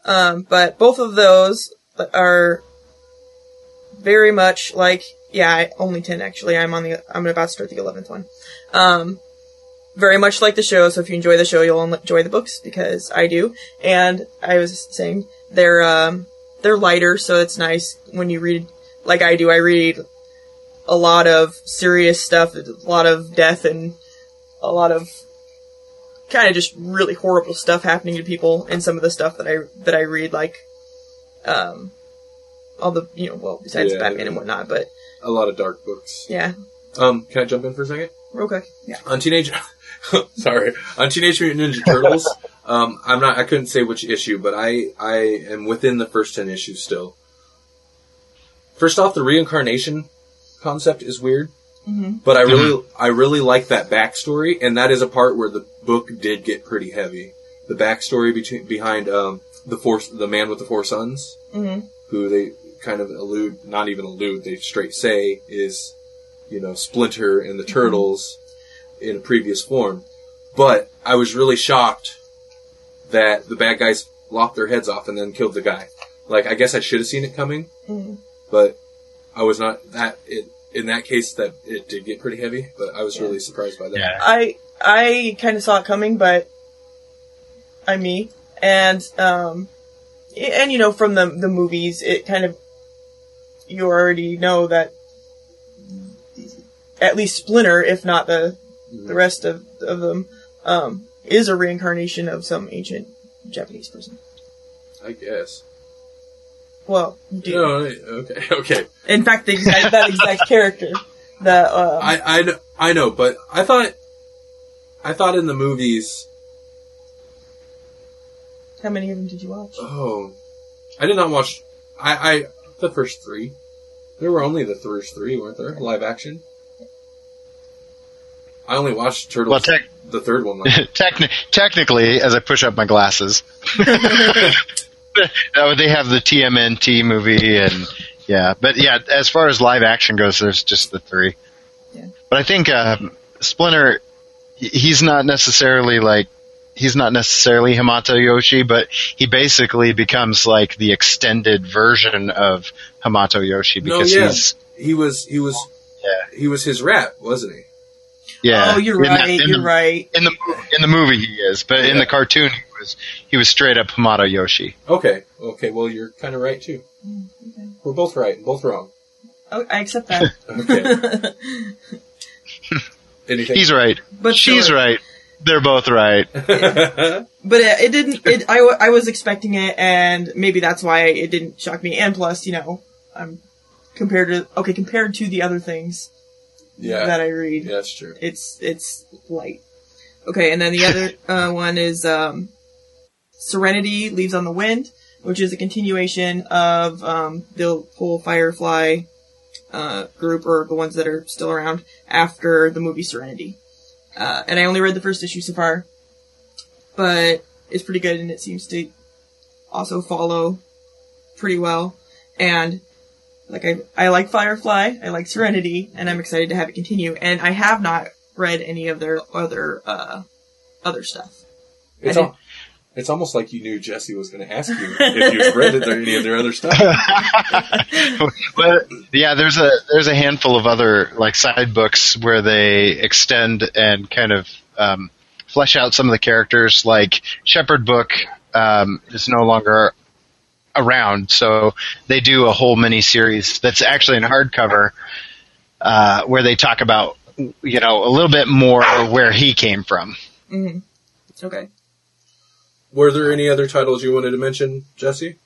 Um, but both of those are very much like, yeah, only 10 actually. I'm on the, I'm about to start the 11th one. Um, very much like the show, so if you enjoy the show, you'll enjoy the books, because I do. And I was saying, they're, um, they're lighter, so it's nice when you read, like I do, I read a lot of serious stuff, a lot of death and a lot of kind of just really horrible stuff happening to people in some of the stuff that I that I read, like um all the you know well besides Yeah. Batman and whatnot, but A lot of dark books. yeah, Um, can I jump in for a second? real quick, yeah. On Teenage, sorry, on Teenage Mutant Ninja Turtles, um, I'm not, I couldn't say which issue, but I, I am within the first 10 issues still. First off, the reincarnation concept is weird, hmm but I really, I really like that backstory, and that is a part where the book did get pretty heavy. The backstory between, behind, um, the four, the man with the four sons, hmm who they kind of allude, not even allude, they straight say is, you know, Splinter and the Turtles in a previous form. But I was really shocked that the bad guys lopped their heads off and then killed the guy. Like, I guess I should have seen it coming, hmm but I was not that, it, in that case that it did get pretty heavy, but I was Yeah. really surprised by that. Yeah. I I kind of saw it coming, but I'm me, and um, and you know from the the movies, it kind of you already know that at least Splinter, if not the the rest of of them, um, is a reincarnation of some ancient Japanese person. I guess. Well, you do. No, okay, okay. In fact, the exact, that exact character. That uh, I, I, kn- I know, but I thought, I thought in the movies, how many of them did you watch? Oh, I did not watch. I, I the first three. There were only the first three, weren't there? Live action. I only watched Turtles. Well, tech, the third one. Like, techni- technically, as I push up my glasses, uh, they have the TMNT movie and yeah, but yeah, as far as live action goes, there's just the three. Yeah. But I think um, Splinter, he's not necessarily like he's not necessarily Hamato Yoshi, but he basically becomes like the extended version of Hamato Yoshi no, because yeah, he's he was he was yeah he was his rat, wasn't he? yeah. oh, you're In right. in you're the- right. In the in the movie he is, but in the cartoon he was he was straight up Hamato Yoshi. Okay, okay. Well, you're kind of right too. Okay. We're both right, and both wrong. Oh, I accept that. Okay. Anything? He's right. but She's still, right. They're both right. But it, it didn't. It, I, I was expecting it, and maybe that's why it didn't shock me. And plus, you know, I'm compared to okay compared to the other things yeah, that I read. yeah, that's true. It's it's light. Okay, and then the other uh, one is um, Serenity Leaves on the Wind, which is a continuation of um, the whole Firefly uh, group, or the ones that are still around after the movie Serenity. Uh, and I only read the first issue so far, but it's pretty good, and it seems to also follow pretty well. And like I, I like Firefly, I like Serenity, and I'm excited to have it continue. And I have not read any of their other uh, other stuff. It's, I al- it's almost like you knew Jesse was going to ask you if you've read it or any of their other stuff. but yeah, there's a there's a handful of other like side books where they extend and kind of um, flesh out some of the characters. Like Shepherd Book um, is no longer around, so they do a whole mini series that's actually in hardcover uh, where they talk about you know a little bit more where he came from. hmm Okay. Were there any other titles you wanted to mention, Jesse?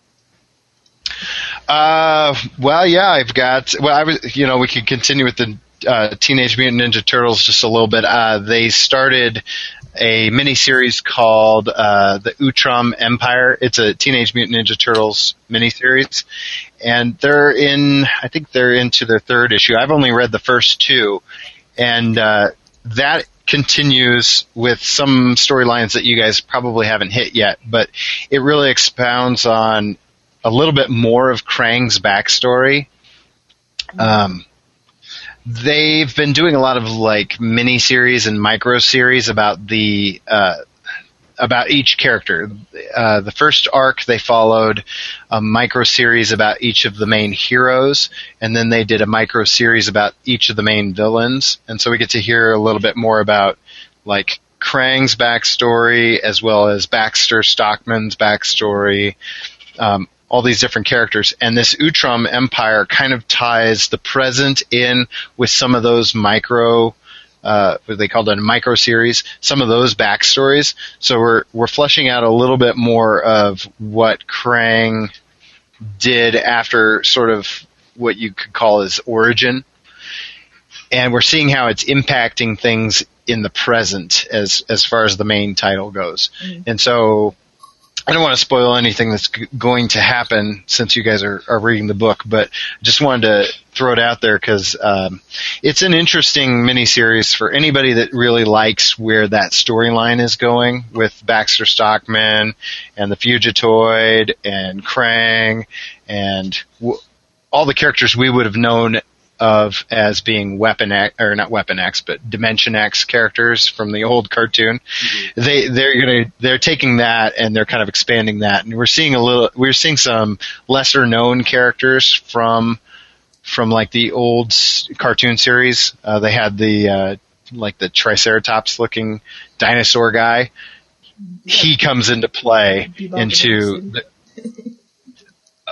Uh, well, yeah, I've got. Well, I was, you know, we could continue with the uh, Teenage Mutant Ninja Turtles just a little bit. Uh, they started a mini series called uh, the Utrom Empire. It's a Teenage Mutant Ninja Turtles mini series, and they're in. I think they're into their third issue. I've only read the first two, and uh, that continues with some storylines that you guys probably haven't hit yet, but it really expounds on a little bit more of Krang's backstory. Um, they've been doing a lot of like mini series and micro series about the uh, about each character. Uh, the first arc they followed a micro series about each of the main heroes, and then they did a micro series about each of the main villains. And so we get to hear a little bit more about like Krang's backstory as well as Baxter Stockman's backstory. Um, all these different characters, and this Utrom Empire kind of ties the present in with some of those micro uh, what they called a micro series, some of those backstories. So we're we're fleshing out a little bit more of what Krang did after sort of what you could call his origin, and we're seeing how it's impacting things in the present as as far as the main title goes. Mm-hmm. And so I don't want to spoil anything that's going to happen since you guys are, are reading the book, but just wanted to throw it out there because um, it's an interesting miniseries for anybody that really likes where that storyline is going with Baxter Stockman and the Fugitoid and Krang and w- all the characters we would have known of as being Weapon X, or not Weapon X, but Dimension X characters from the old cartoon. Mm-hmm. They they're gonna they're taking that and they're kind of expanding that, and we're seeing a little we're seeing some lesser known characters from from like the old cartoon series. Uh, they had the uh, like the Triceratops looking dinosaur guy. He comes into play into. The,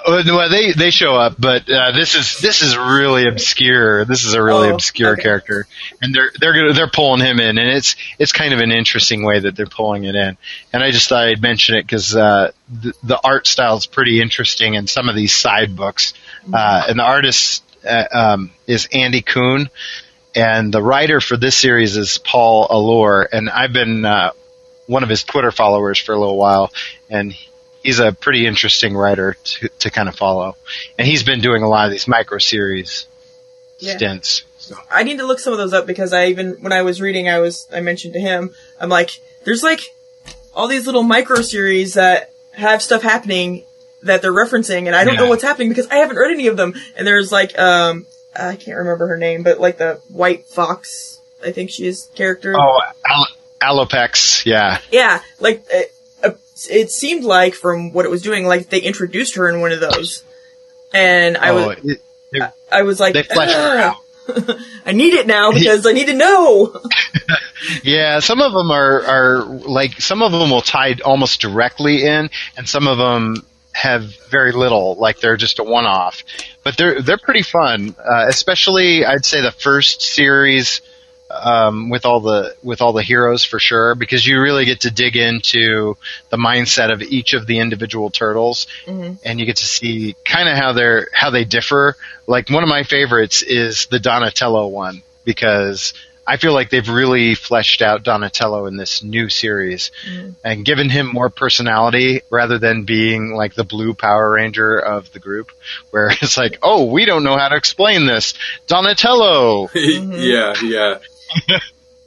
well, they they show up, but uh, this is this is really obscure. This is a really oh, obscure okay. character, and they're they're gonna, they're pulling him in, and it's it's kind of an interesting way that they're pulling it in. And I just thought I'd mention it because uh, the, the art style is pretty interesting in some of these side books, uh, and the artist uh, um, is Andy Kuhn, and the writer for this series is Paul Allor, and I've been uh, one of his Twitter followers for a little while, and he's a pretty interesting writer to, to kind of follow. And he's been doing a lot of these micro series yeah. stints. So. I need to look some of those up because I even when I was reading, I was I mentioned to him, I'm like, there's like all these little micro series that have stuff happening that they're referencing, and I don't yeah. know what's happening because I haven't read any of them. And there's like, um, I can't remember her name, but like the White Fox, I think she is character. Oh, Al- Alopex, yeah. Yeah, like uh, it seemed like from what it was doing, like they introduced her in one of those, and I oh, was, it, I, I, was like, they fleshed her out. I need it now because I need to know. yeah, some of them are are like some of them will tie almost directly in, and some of them have very little, like they're just a one off. But they're they're pretty fun, uh, especially I'd say the first series um, with all the with all the heroes for sure because you really get to dig into the mindset of each of the individual turtles mm-hmm. and you get to see kind of how they're how they differ. Like one of my favorites is the Donatello one because I feel like they've really fleshed out Donatello in this new series mm-hmm. and given him more personality rather than being like the blue Power Ranger of the group, where it's like, oh, we don't know how to explain this. Donatello! mm-hmm. yeah, yeah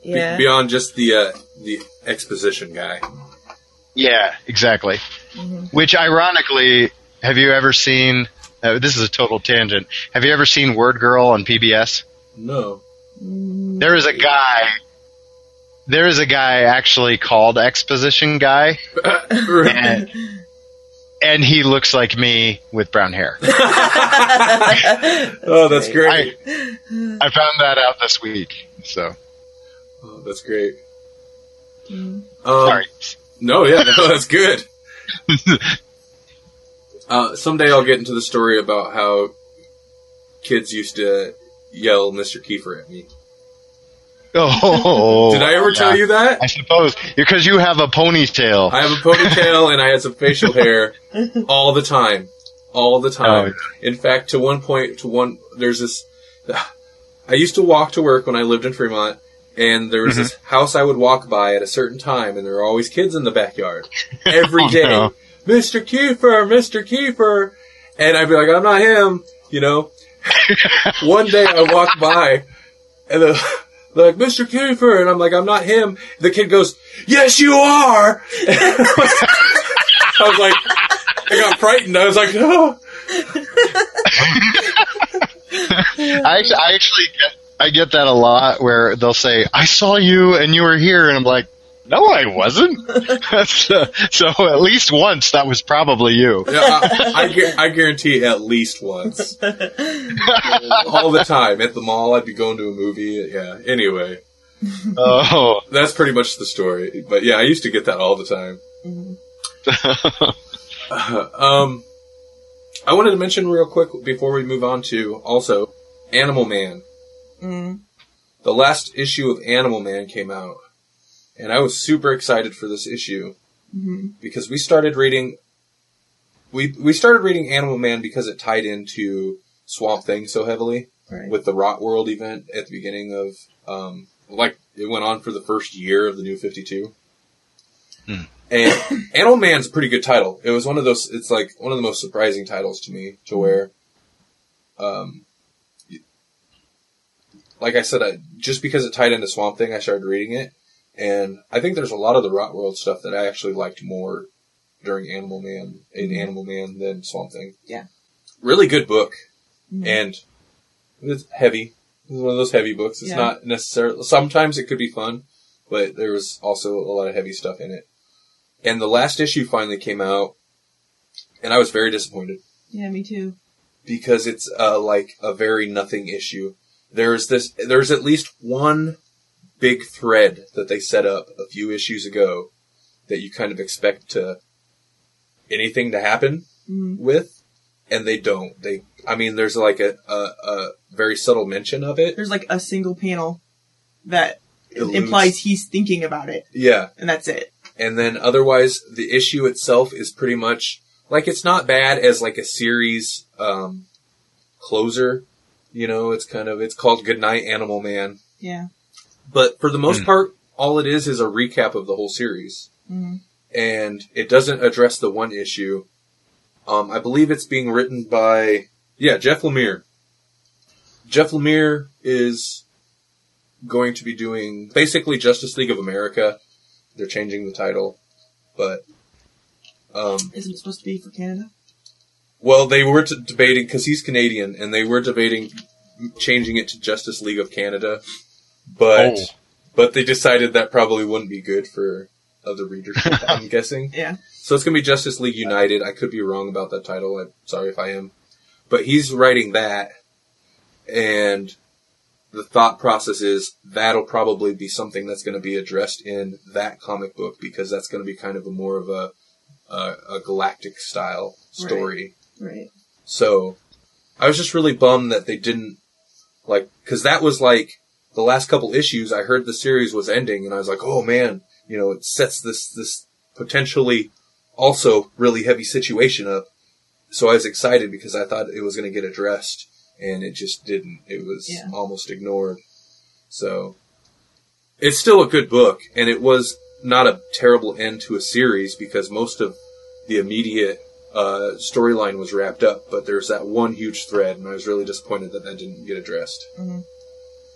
yeah. Be- beyond just the uh, the exposition guy. Yeah, exactly. Mm-hmm. Which, ironically, have you ever seen? Uh, this is a total tangent. Have you ever seen Word Girl on PBS? No. There is a guy. There is a guy actually called Exposition Guy, and, and he looks like me with brown hair. oh, that's great! I, I found that out this week. So. Oh, that's great. Mm. Um, Sorry. No, yeah, no, that's good. uh, someday I'll get into the story about how kids used to yell Mr. Kiefer at me. Oh, did I ever yeah. tell you that? I suppose because you have a ponytail. I have a ponytail and I had some facial hair all the time, all the time. Oh. In fact, to one point, to one, there's this. I used to walk to work when I lived in Fremont, and there was mm-hmm. this house I would walk by at a certain time, and there were always kids in the backyard every oh, day. No. Mr. Kiefer, Mr. Kiefer, and I'd be like, I'm not him, you know. One day I walk by, and they're, they're like, Mr. Kiefer, and I'm like, I'm not him. The kid goes, Yes, you are. I was like, I got frightened. I was like, Oh. I actually, I actually get, I get that a lot where they'll say, "I saw you and you were here," and I'm like, "No, I wasn't." so, so at least once that was probably you. Yeah, I, I, I guarantee at least once. All the time. At the mall, I'd be going to a movie. Yeah. Anyway, Oh, that's pretty much the story. But yeah, I used to get that all the time. um, I wanted to mention real quick before we move on to also Animal Man. Mm. The last issue of Animal Man came out, and I was super excited for this issue Mhm. because we started reading. We we started reading Animal Man because it tied into Swamp Thing so heavily Right. with the Rot World event at the beginning of um like it went on for the first year of the New Fifty Two. Hmm. And Animal Man's a pretty good title. It was one of those. It's like one of the most surprising titles to me, to where, um, y- like I said, I, just because it tied into Swamp Thing, I started reading it, and I think there's a lot of the Rot World stuff that I actually liked more during Animal Man in Animal Man than Swamp Thing. Yeah. really good book, Mhm. and it's heavy. It's one of those heavy books. It's Yeah. not necessarily. Sometimes it could be fun, but there was also a lot of heavy stuff in it. And the last issue finally came out, and I was very disappointed Yeah, me too. because it's uh, like a very nothing issue. There's this. There's at least one big thread that they set up a few issues ago that you kind of expect to anything to happen Mm. with, and they don't. They. I mean, there's like a a, a very subtle mention of it. There's like a single panel that implies he's thinking about it, Yeah, and that's it. and then otherwise the issue itself is pretty much like it's not bad as like a series um closer you know it's kind of it's called goodnight animal man Yeah. but for the most Hmm. part all it is is a recap of the whole series Mhm. and it doesn't address the one issue um i believe it's being written by yeah jeff lemire jeff lemire is going to be doing basically justice league of america they're changing the title but um Isn't it supposed to be for Canada? Well, they were t- debating because he's Canadian, and they were debating changing it to Justice League of Canada, but Oh. but they decided that probably wouldn't be good for other readership. I'm guessing. Yeah. So it's gonna be Justice League United. I could be wrong about that title. I'm sorry if I am, but he's writing that, and the thought process is that'll probably be something that's going to be addressed in that comic book because that's going to be kind of a more of a a, a galactic style story. Right. So I was just really bummed that they didn't like because that was like the last couple issues. I heard the series was ending, and I was like, oh man, you know, it sets this this potentially also really heavy situation up. So I was excited because I thought it was going to get addressed, and it just didn't. It was Yeah. almost ignored. So it's still a good book, and it was not a terrible end to a series because most of the immediate uh, storyline was wrapped up, but there's that one huge thread, and I was really disappointed that that didn't get addressed. Mhm.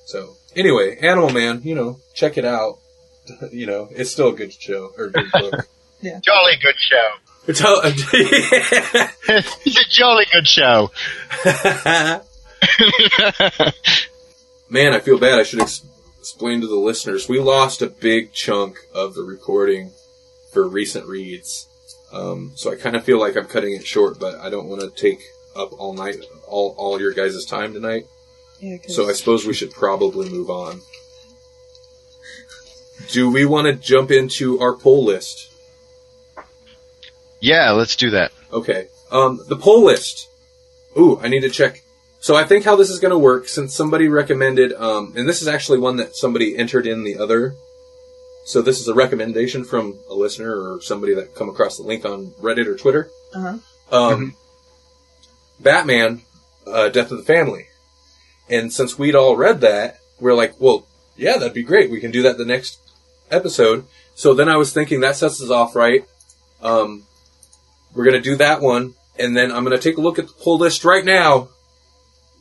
So anyway, Animal Man, you know, check it out. you know, it's still a good show or good book. jolly good show. It's all- it's a jolly good show. Man, I feel bad. I should ex- explain to the listeners. We lost a big chunk of the recording for recent reads. Um, so I kind of feel like I'm cutting it short, but I don't want to take up all night, all, all your guys' time tonight. Yeah. 'cause- So I suppose we should probably move on. Do we want to jump into our poll list? Yeah, let's do that. Okay. Um, the poll list. Ooh, I need to check. So I think how this is going to work, since somebody recommended, um, and this is actually one that somebody entered in the other. So this is a recommendation from a listener or somebody that come across the link on Reddit or Twitter. uh-huh. Um, Batman, uh, Death of the Family. And since we'd all read that, we're like, well, yeah, that'd be great. We can do that the next episode. So then I was thinking that sets us off right. Um, we're gonna do that one, and then I'm gonna take a look at the pull list right now,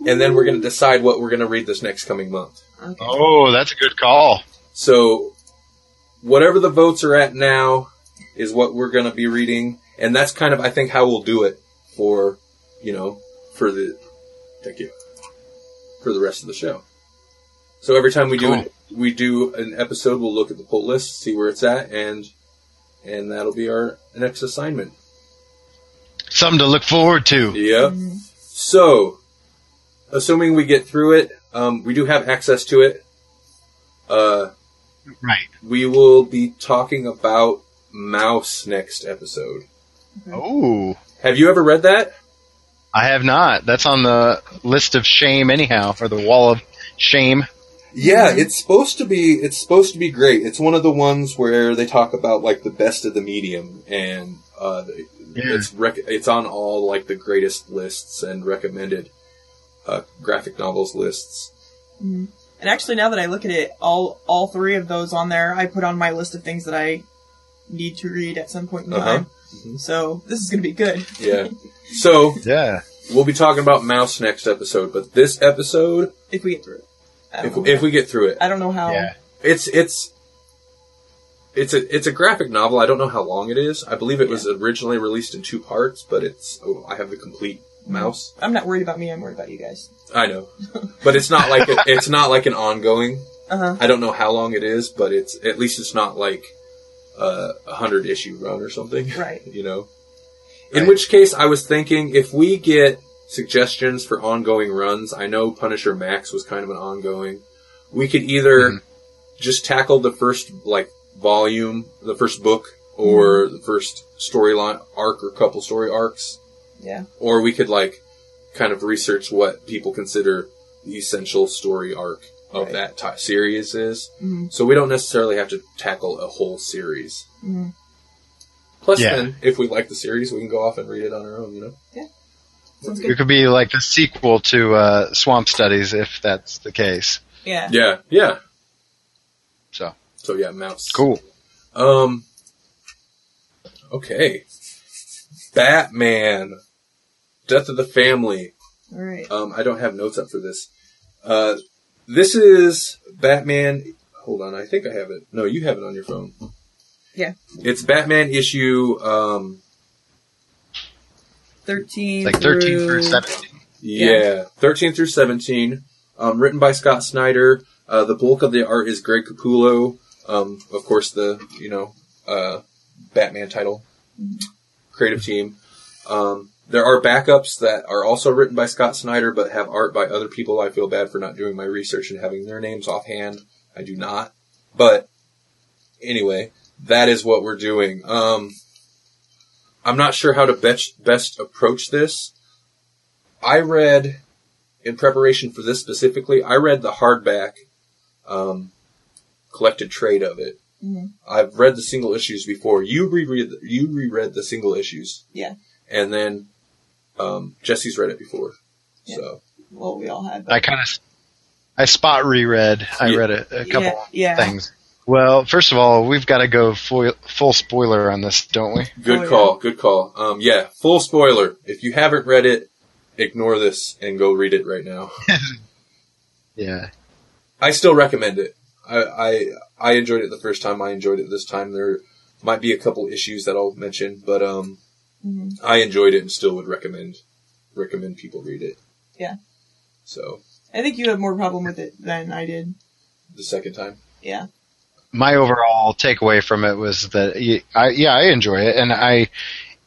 and then we're gonna decide what we're gonna read this next coming month. Okay. Oh, that's a good call. So, whatever the votes are at now is what we're going to be reading, and that's kind of, I think, how we'll do it for, you know, for the, thank you, for the rest of the show. So every time we do Cool. an, we do an episode, we'll look at the pull list, see where it's at, and and that'll be our next assignment. Something to look forward to. Yeah. So, assuming we get through it, um, we do have access to it. Uh, Right. we will be talking about Maus next episode. Oh, Have you ever read that? I have not. That's on the list of shame, anyhow, or the wall of shame. Yeah, it's supposed to be. It's supposed to be great. It's one of the ones where they talk about like the best of the medium, and uh, Yeah. it's rec- it's on all like the greatest lists and recommended uh, graphic novels lists. And actually, now that I look at it, all all three of those on there, I put on my list of things that I need to read at some point in Uh-huh. time. Mhm. So this is going to be good. Yeah. so Yeah. we'll be talking about Maus next episode, but this episode, If we get through it. I if don't, know. if we get through it, I don't know how. Yeah. it's it's. It's a it's a graphic novel. I don't know how long it is. I believe it was originally released in two parts, but it's oh, I have the complete Maus. I'm not worried about me. I'm worried about you guys. I know, but it's not like a, it's not like an ongoing. Uh huh. I don't know how long it is, but it's at least it's not like uh, a hundred issue run or something. Right. You know. In which case, I was thinking if we get suggestions for ongoing runs, I know Punisher Max was kind of an ongoing. We could either Mhm. just tackle the first like volume, the first book, or the first storyline arc or couple story arcs Yeah. or we could like kind of research what people consider the essential story arc of Right. that ti series is. hmm So we don't necessarily have to tackle a whole series. hmm Plus, Yeah. then if we like the series, we can go off and read it on our own. You know? Sounds It could be like the sequel to uh, Swamp Studies, if that's the case. Yeah. Yeah, yeah. So So yeah, Maus. cool. Um. Okay. Batman. Death of the Family. All right. Um, I don't have notes up for this. Uh, this is Batman. Hold on, I think I have it. No, you have it on your phone. Yeah. It's Batman issue. Um, Thirteen. Like 13 through 17. yeah, thirteen through seventeen. Um, written by Scott Snyder. Uh, the bulk of the art is Greg Capullo. Um, of course, the you know uh, Batman title, creative team. Um, there are backups that are also written by Scott Snyder, but have art by other people. I feel bad for not doing my research and having their names offhand. I do not. But anyway, that is what we're doing. Um, I'm not sure how to best, best approach this. I read, in preparation for this specifically, I read the hardback um, collected trade of it. Mhm. I've read the single issues before. You reread you reread the single issues. Yeah. And then um, Jesse's read it before. Yeah. So Well, we all had. That. I kind of, I spot reread. I Yeah. read a, a couple Yeah. yeah. things. Well, first of all, we've got to go full, full spoiler on this, don't we? good Oh, yeah. call, good call. Um, yeah, full spoiler. If you haven't read it, ignore this and go read it right now. Yeah. I still recommend it. I, I I enjoyed it the first time. I enjoyed it this time. There might be a couple issues that I'll mention, but um, Mhm. I enjoyed it and still would recommend recommend people read it. Yeah. So I think you had more problem with it than I did. the second time. Yeah. my overall takeaway from it was that y- I, yeah, I enjoy it, and I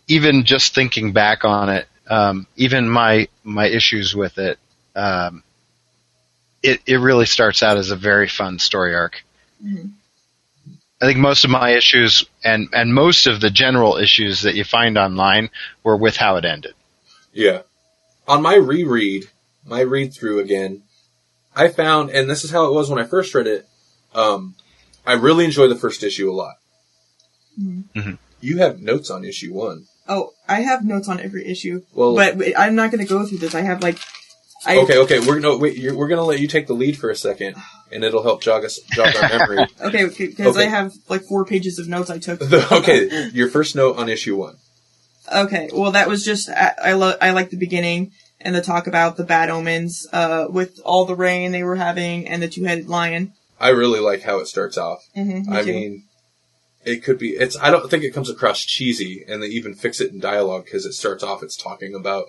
even just thinking back on it, um, even my my issues with it, um, it it really starts out as a very fun story arc. Mhm. I think most of my issues and and most of the general issues that you find online were with how it ended. Yeah. On my reread, my read through again, I found, and this is how it was when I first read it. Um, I really enjoy the first issue a lot. Mhm. Mhm. You have notes on issue one. Oh, I have notes on every issue, Well, but I'm not going to go through this. I have like. I, okay, okay, we're no wait. You're, we're gonna let you take the lead for a second, and it'll help jog us jog our memory. Okay, because Okay. I have like four pages of notes I took. The- okay, your first note on issue one. Okay, well that was just I I, lo- I like the beginning and the talk about the bad omens uh with all the rain they were having and the two-headed lion. I really like how it starts off. Mm-hmm, I mean, it could be. It's. I don't think it comes across cheesy, and they even fix it in dialogue because it starts off. It's talking about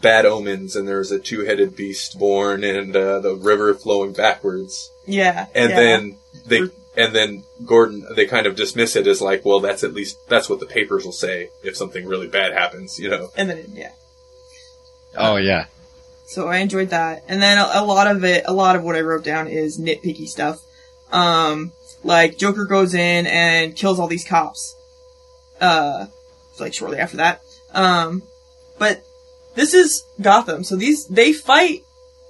bad omens, and there's a two-headed beast born, and uh, the river flowing backwards, Yeah. and yeah. then they. And then Gordon, they kind of dismiss it as like, well, that's at least, that's what the papers will say if something really bad happens, you know? and then yeah. Oh yeah. So I enjoyed that. And then a, a lot of it, a lot of what I wrote down is nitpicky stuff. Um, like Joker goes in and kills all these cops. Uh, like shortly after that. Um, but this is Gotham, so these, they fight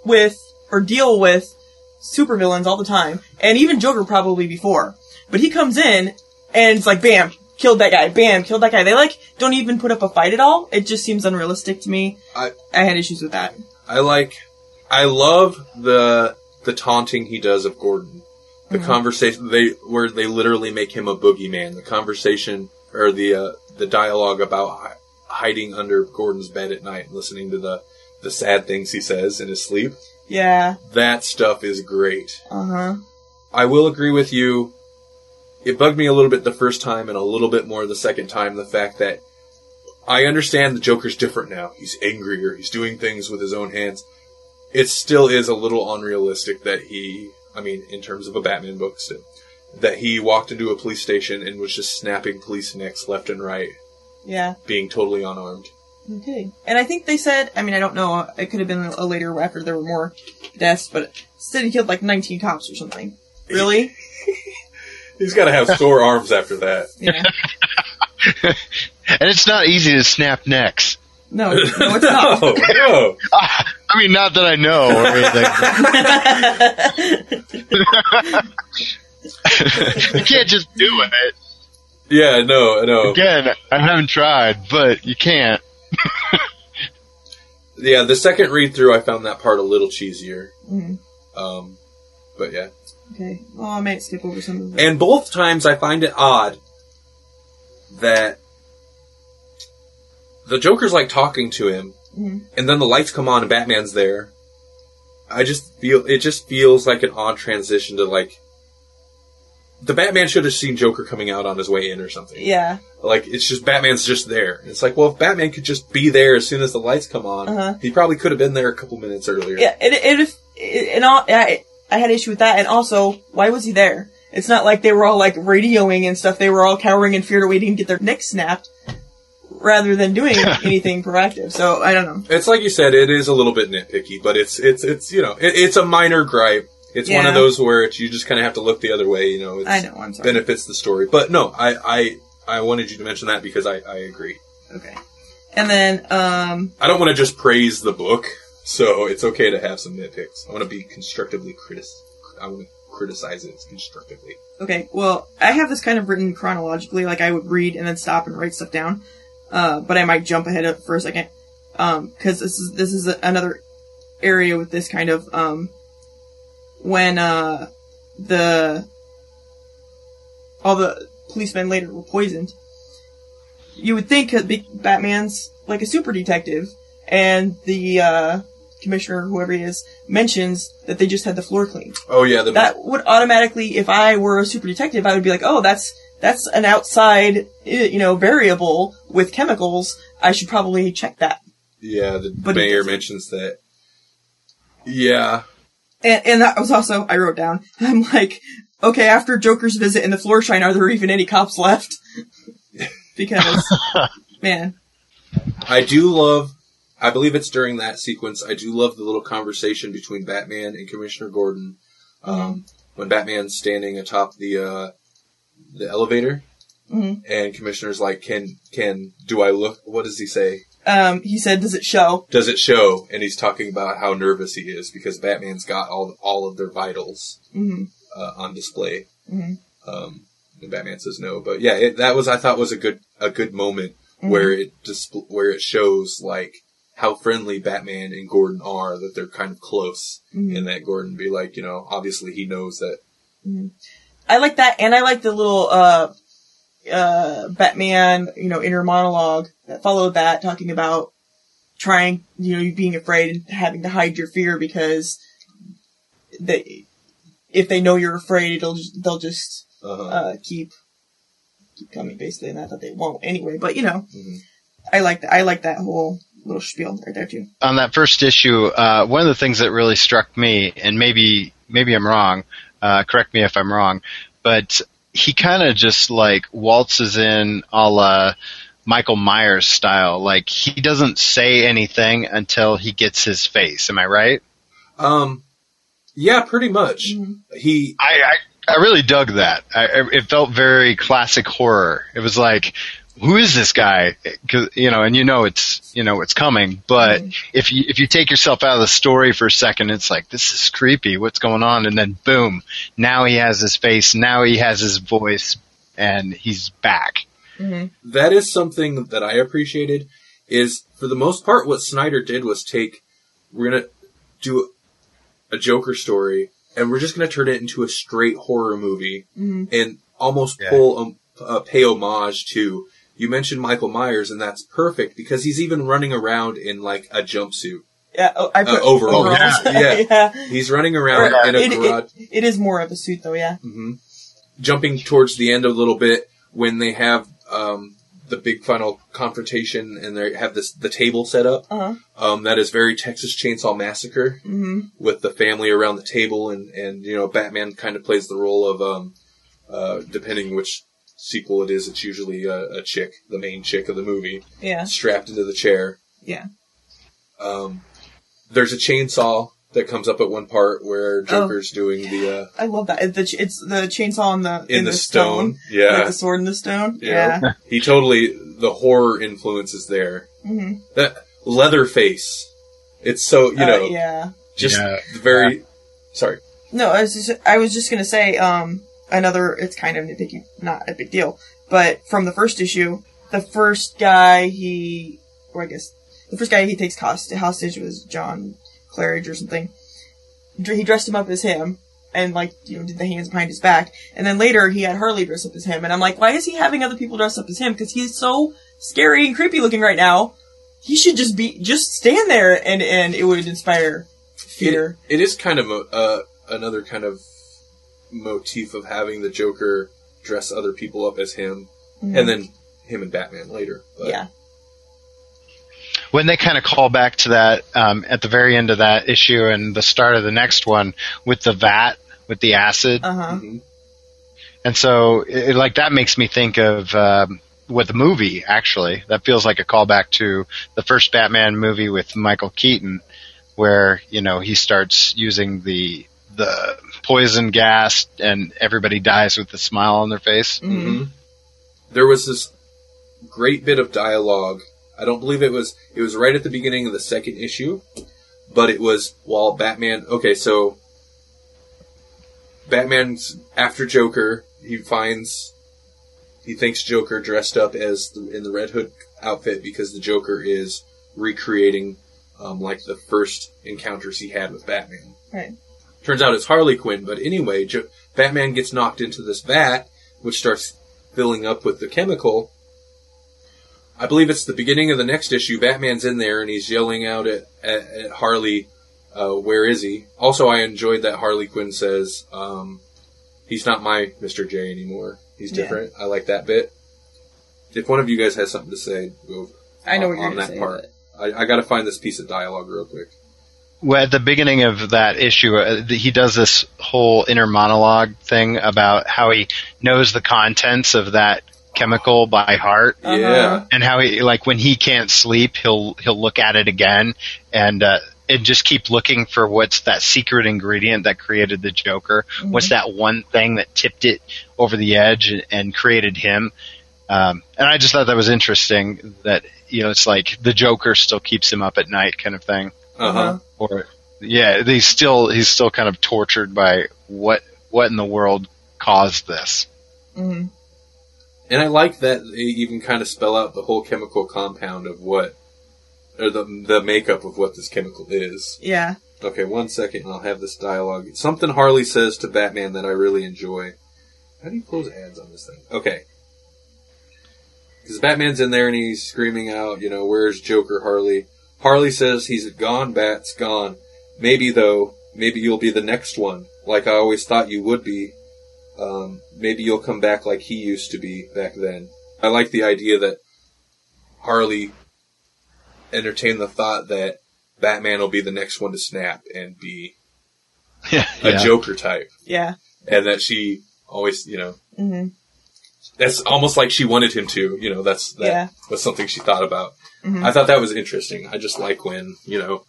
with, or deal with supervillains all the time. And even Joker probably before. But he comes in and it's like, bam, killed that guy, bam, killed that guy. They like, don't even put up a fight at all. It just seems unrealistic to me. I- I had issues with that. I like, I love the the taunting he does of Gordon. The Mhm. conversation they where they literally make him a boogeyman. The conversation or the uh, the dialogue about hiding under Gordon's bed at night, and listening to the the sad things he says in his sleep. Yeah. That stuff is great. Uh huh. I will agree with you. It bugged me a little bit the first time and a little bit more the second time. The fact that I understand the Joker's different now. He's angrier. He's doing things with his own hands. It still is a little unrealistic that he, I mean, in terms of a Batman book, still, that he walked into a police station and was just snapping police necks left and right, Yeah. being totally unarmed. Okay. And I think they said, I mean, I don't know, it could have been a later after there were more deaths, but said he killed like 19 cops or something. Really? He's got to have sore arms after that. Yeah. And it's not easy to snap necks. No, no, it's not. no, no. I mean, not that I know or anything. you can't just do it. Yeah, no, no. Again, I haven't tried, but you can't. Yeah, the second read through, I found that part a little cheesier. Mhm. Um, but yeah. Okay. Well, I might skip over some of it. And both times I find it odd that the Joker's like talking to him, Mhm. and then the lights come on and Batman's there. I just feel it just feels like an odd transition to like the Batman should have seen Joker coming out on his way in or something. Yeah. Like it's just Batman's just there. It's like, well, if Batman could just be there as soon as the lights come on, Uh-huh. he probably could have been there a couple minutes earlier. Yeah, it, it, it, it and all, I, I had issue with that, and also, why was he there? It's not like they were all like radioing and stuff, they were all cowering in fear to waiting to get their necks snapped, rather than doing anything proactive, so, I don't know. It's like you said, it is a little bit nitpicky, but it's it's it's you know it, it's a minor gripe. It's one of those where it's, you just kind of have to look the other way. You know, it's, I know, I'm sorry. benefits the story. But no, I I I wanted you to mention that because I I agree. Okay. And then, um, I don't want to just praise the book, so it's okay to have some nitpicks. I want to be constructively critic. I want to criticize it constructively. okay, well, I have this kind of written chronologically, like I would read and then stop and write stuff down, uh, but I might jump ahead of for a second, um, cause this is, this is a, another area with this kind of, um, when, uh, the, all the policemen later were poisoned, you would think Batman's like a super detective, and the, uh, commissioner, whoever he is, mentions that they just had the floor cleaned Oh yeah, the that would automatically, if I were a super detective, I would be like, oh, that's that's an outside, you know, variable with chemicals. I should probably check that. yeah the But mayor mentions that. Yeah, And, and that was also I wrote down. I'm like, okay, after Joker's visit in the floor shine, are there even any cops left? because, man, I do love. I believe it's during that sequence. I do love the little conversation between Batman and Commissioner Gordon um, when Batman's standing atop the uh, the elevator, Mhm. and Commissioner's like, "Can can do I look? What does he say? Um, he said, does it show? Does it show?" And he's talking about how nervous he is because Batman's got all all of their vitals hmm uh, on display. Mhm. Um, and Batman says no, but yeah, it, that was I thought was a good a good moment Mm-hmm. where it just where it shows like how friendly Batman and Gordon are that they're kind of close, Mhm. and that Gordon be like, you know, obviously he knows that. I like that, and I like the little uh, uh, Batman, you know, inner monologue that followed that, talking about trying, you know, being afraid and having to hide your fear because they, if they know you're afraid, it'll they'll just Uh, uh, keep keep coming, basically. and Not that they won't anyway, but you know, Mhm. I like I like that whole little spiel right there too. on that first issue, uh, one of the things that really struck me, and maybe maybe I'm wrong, uh, correct me if I'm wrong, but he kind of just like waltzes in a la Michael Myers style. Like he doesn't say anything until he gets his face. Am I right? Um, yeah, pretty much. He I I, I really dug that. I, I- it felt very classic horror. It was like. Who is this guy? 'Cause, you know, and you know it's you know it's coming. But if you if you take yourself out of the story for a second, it's like this is creepy. What's going on? And then boom, now he has his face. Now he has his voice, and he's back. That is something that I appreciated. Is for the most part, what Snyder did was take. We're gonna do a Joker story, and we're just gonna turn it into a straight horror movie, and almost Yeah. pull um, uh, pay homage to. You mentioned Michael Myers, and that's perfect because he's even running around in like a jumpsuit. Yeah, oh, I put Uh, overall. overalls. Yeah. yeah. He's running around Or, in a it, garage. it, it is more of a suit though. Yeah. jumping towards the end a little bit when they have um, the big final confrontation and they have this the table set up. Uh huh. Um, that is very Texas Chainsaw Massacre hmm with the family around the table and and you know Batman kind of plays the role of um, uh, depending which sequel it is, it's usually a, a chick, the main chick of the movie, Yeah. strapped into the chair. Yeah. Um, there's a chainsaw that comes up at one part where Joker's doing the uh, I love that. It's the, ch- it's the chainsaw in the in, the, stone. Yeah, Like the sword in the stone. Yeah. Yeah. he totally the horror influence is there. hmm That Leatherface, it's so you Uh, know yeah. just Yeah. very. Sorry. No, I was just, I was just gonna say, um, another, it's kind of nitpicky, not a big deal, but from the first issue, the first guy he, or I guess, the first guy he takes host- hostage was John Claridge or something. He dressed him up as him, and like, you know, did the hands behind his back, and then later he had Harley dress up as him, and I'm like, why is he having other people dress up as him? Cause he's so scary and creepy looking right now. He should just be, just stand there and, and it would inspire fear. It, it is kind of a, uh, another kind of motif of having the Joker dress other people up as him, and then him and Batman later. But yeah. When they kind of call back to that um, at the very end of that issue and the start of the next one with the vat with the acid Uh huh. Mhm. and so it, like that makes me think of um, with the movie actually that feels like a callback to the first batman movie with michael keaton where you know he starts using the the poison gas and everybody dies with a smile on their face Mhm. There was this great bit of dialogue. I don't believe it was. It was right at the beginning of the second issue, but it was while Batman. Okay, so Batman's after Joker. He finds. He thinks Joker dressed up as the, in the Red Hood outfit because the Joker is recreating um, like the first encounters he had with Batman. Right. Turns out it's Harley Quinn, but anyway, jo- Batman gets knocked into this vat, which starts filling up with the chemical. I believe it's the beginning of the next issue. Batman's in there and he's yelling out at, at, at Harley, uh, where is he? Also, I enjoyed that Harley Quinn says, um, he's not my Mr. J anymore. He's Yeah. different. I like that bit. If one of you guys has something to say, go I know on, what you're on that say. part. but- I, I gotta find this piece of dialogue real quick. well, at the beginning of that issue, uh, th- he does this whole inner monologue thing about how he knows the contents of that chemical by heart, Uh-huh. Yeah. and how he like when he can't sleep, he'll he'll look at it again and uh, and just keep looking for what's that secret ingredient that created the Joker. What's that one thing that tipped it over the edge and, and created him? Um, and I just thought that was interesting. That you know, it's like the Joker still keeps him up at night, kind of thing Uh huh. Uh-huh. or yeah, he's still he's still kind of tortured by what what in the world caused this. Mhm. And I like that they even kind of spell out the whole chemical compound of what, or the the makeup of what this chemical is. Yeah. Okay, one second, and I'll have this dialogue. Something Harley says to Batman that I really enjoy. How do you close ads on this thing? Okay. Because Batman's in there and he's screaming out, you know, where's Joker, Harley? Harley says he's gone, Bat's gone. Maybe though, maybe you'll be the next one, like I always thought you would be. Um, maybe you'll come back like he used to be back then. I like the idea that Harley entertain the thought that Batman will be the next one to snap and be Yeah. a yeah. Joker type, Yeah. and that she always, you know, hmm that's almost like she wanted him to. You know, that's that Yeah. was something she thought about. Mhm. I thought that was interesting. I just like when you know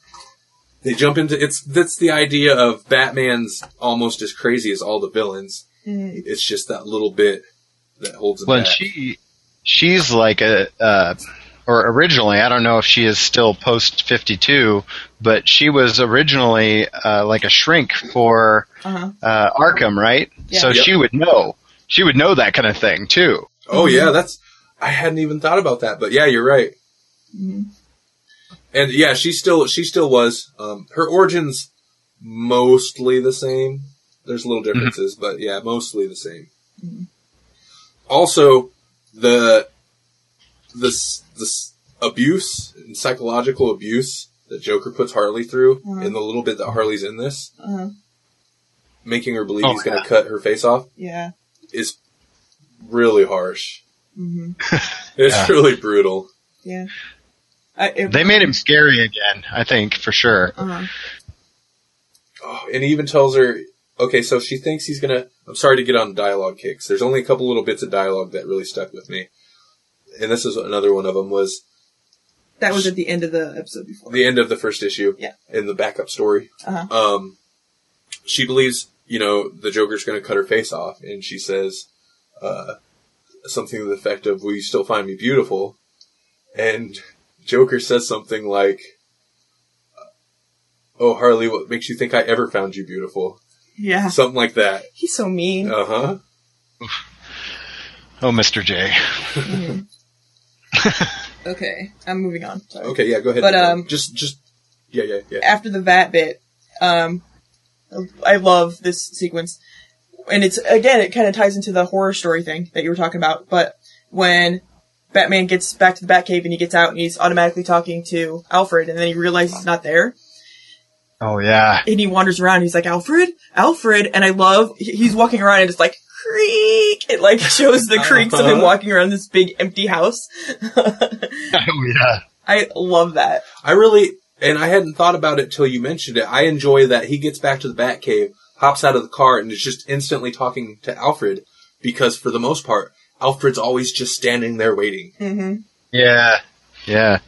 they jump into it's that's the idea of Batman's almost as crazy as all the villains. It's just that little bit that holds him Well, and back. she she's like a uh, or originally I don't know if she is still post fifty two, but she was originally uh, like a shrink for Uh-huh. uh, Arkham, right? Yeah. So Yep. she would know. She would know that kind of thing too. oh yeah, that's I hadn't even thought about that, but yeah, you're right. hmm And yeah, she still she still was. Um, her origins mostly the same. There's little differences, but yeah, mostly the same. Mhm. Also, the this this abuse and psychological abuse that Joker puts Harley through in the little bit that Harley's in this, Uh-huh. making her believe Oh, he's going to yeah. cut her face off, Yeah. is really harsh. hmm It's Yeah. really brutal. Yeah. I, it, They made him scary again, I think, for sure. uh-huh. Oh, and he even tells her, okay, so she thinks he's gonna. I'm sorry to get on dialogue kicks. There's only a couple little bits of dialogue that really stuck with me, and this is another one of them. Was That was at the end of the episode before. the end of the first issue, Yeah. in the backup story. Uh-huh. Um, she believes, you know, the Joker's gonna cut her face off, and she says, uh, something to the effect of, "Will you still find me beautiful?" And Joker says something like. Oh, Harley, what makes you think I ever found you beautiful? Yeah. Something like that. He's so mean. Uh huh. Oh, Mr. J. Mhm. okay, I'm moving on. Sorry. Okay, yeah, go ahead. But, um, just, just, yeah, yeah, yeah. After the vat bit, um, I love this sequence, and it's again, it kind of ties into the horror story thing that you were talking about. But when Batman gets back to the Batcave and he gets out and he's automatically talking to Alfred, and then he realizes he's not there, Oh yeah. and he wanders around. He's like, Alfred, Alfred, and I love. He's walking around and it's like creak. It like shows the creaks of him Uh-huh. walking around this big empty house. Oh yeah. I love that. I really, and I hadn't thought about it till you mentioned it. I enjoy that he gets back to the Batcave, hops out of the car, and is just instantly talking to Alfred because, for the most part, Alfred's always just standing there waiting. hmm Yeah. Yeah.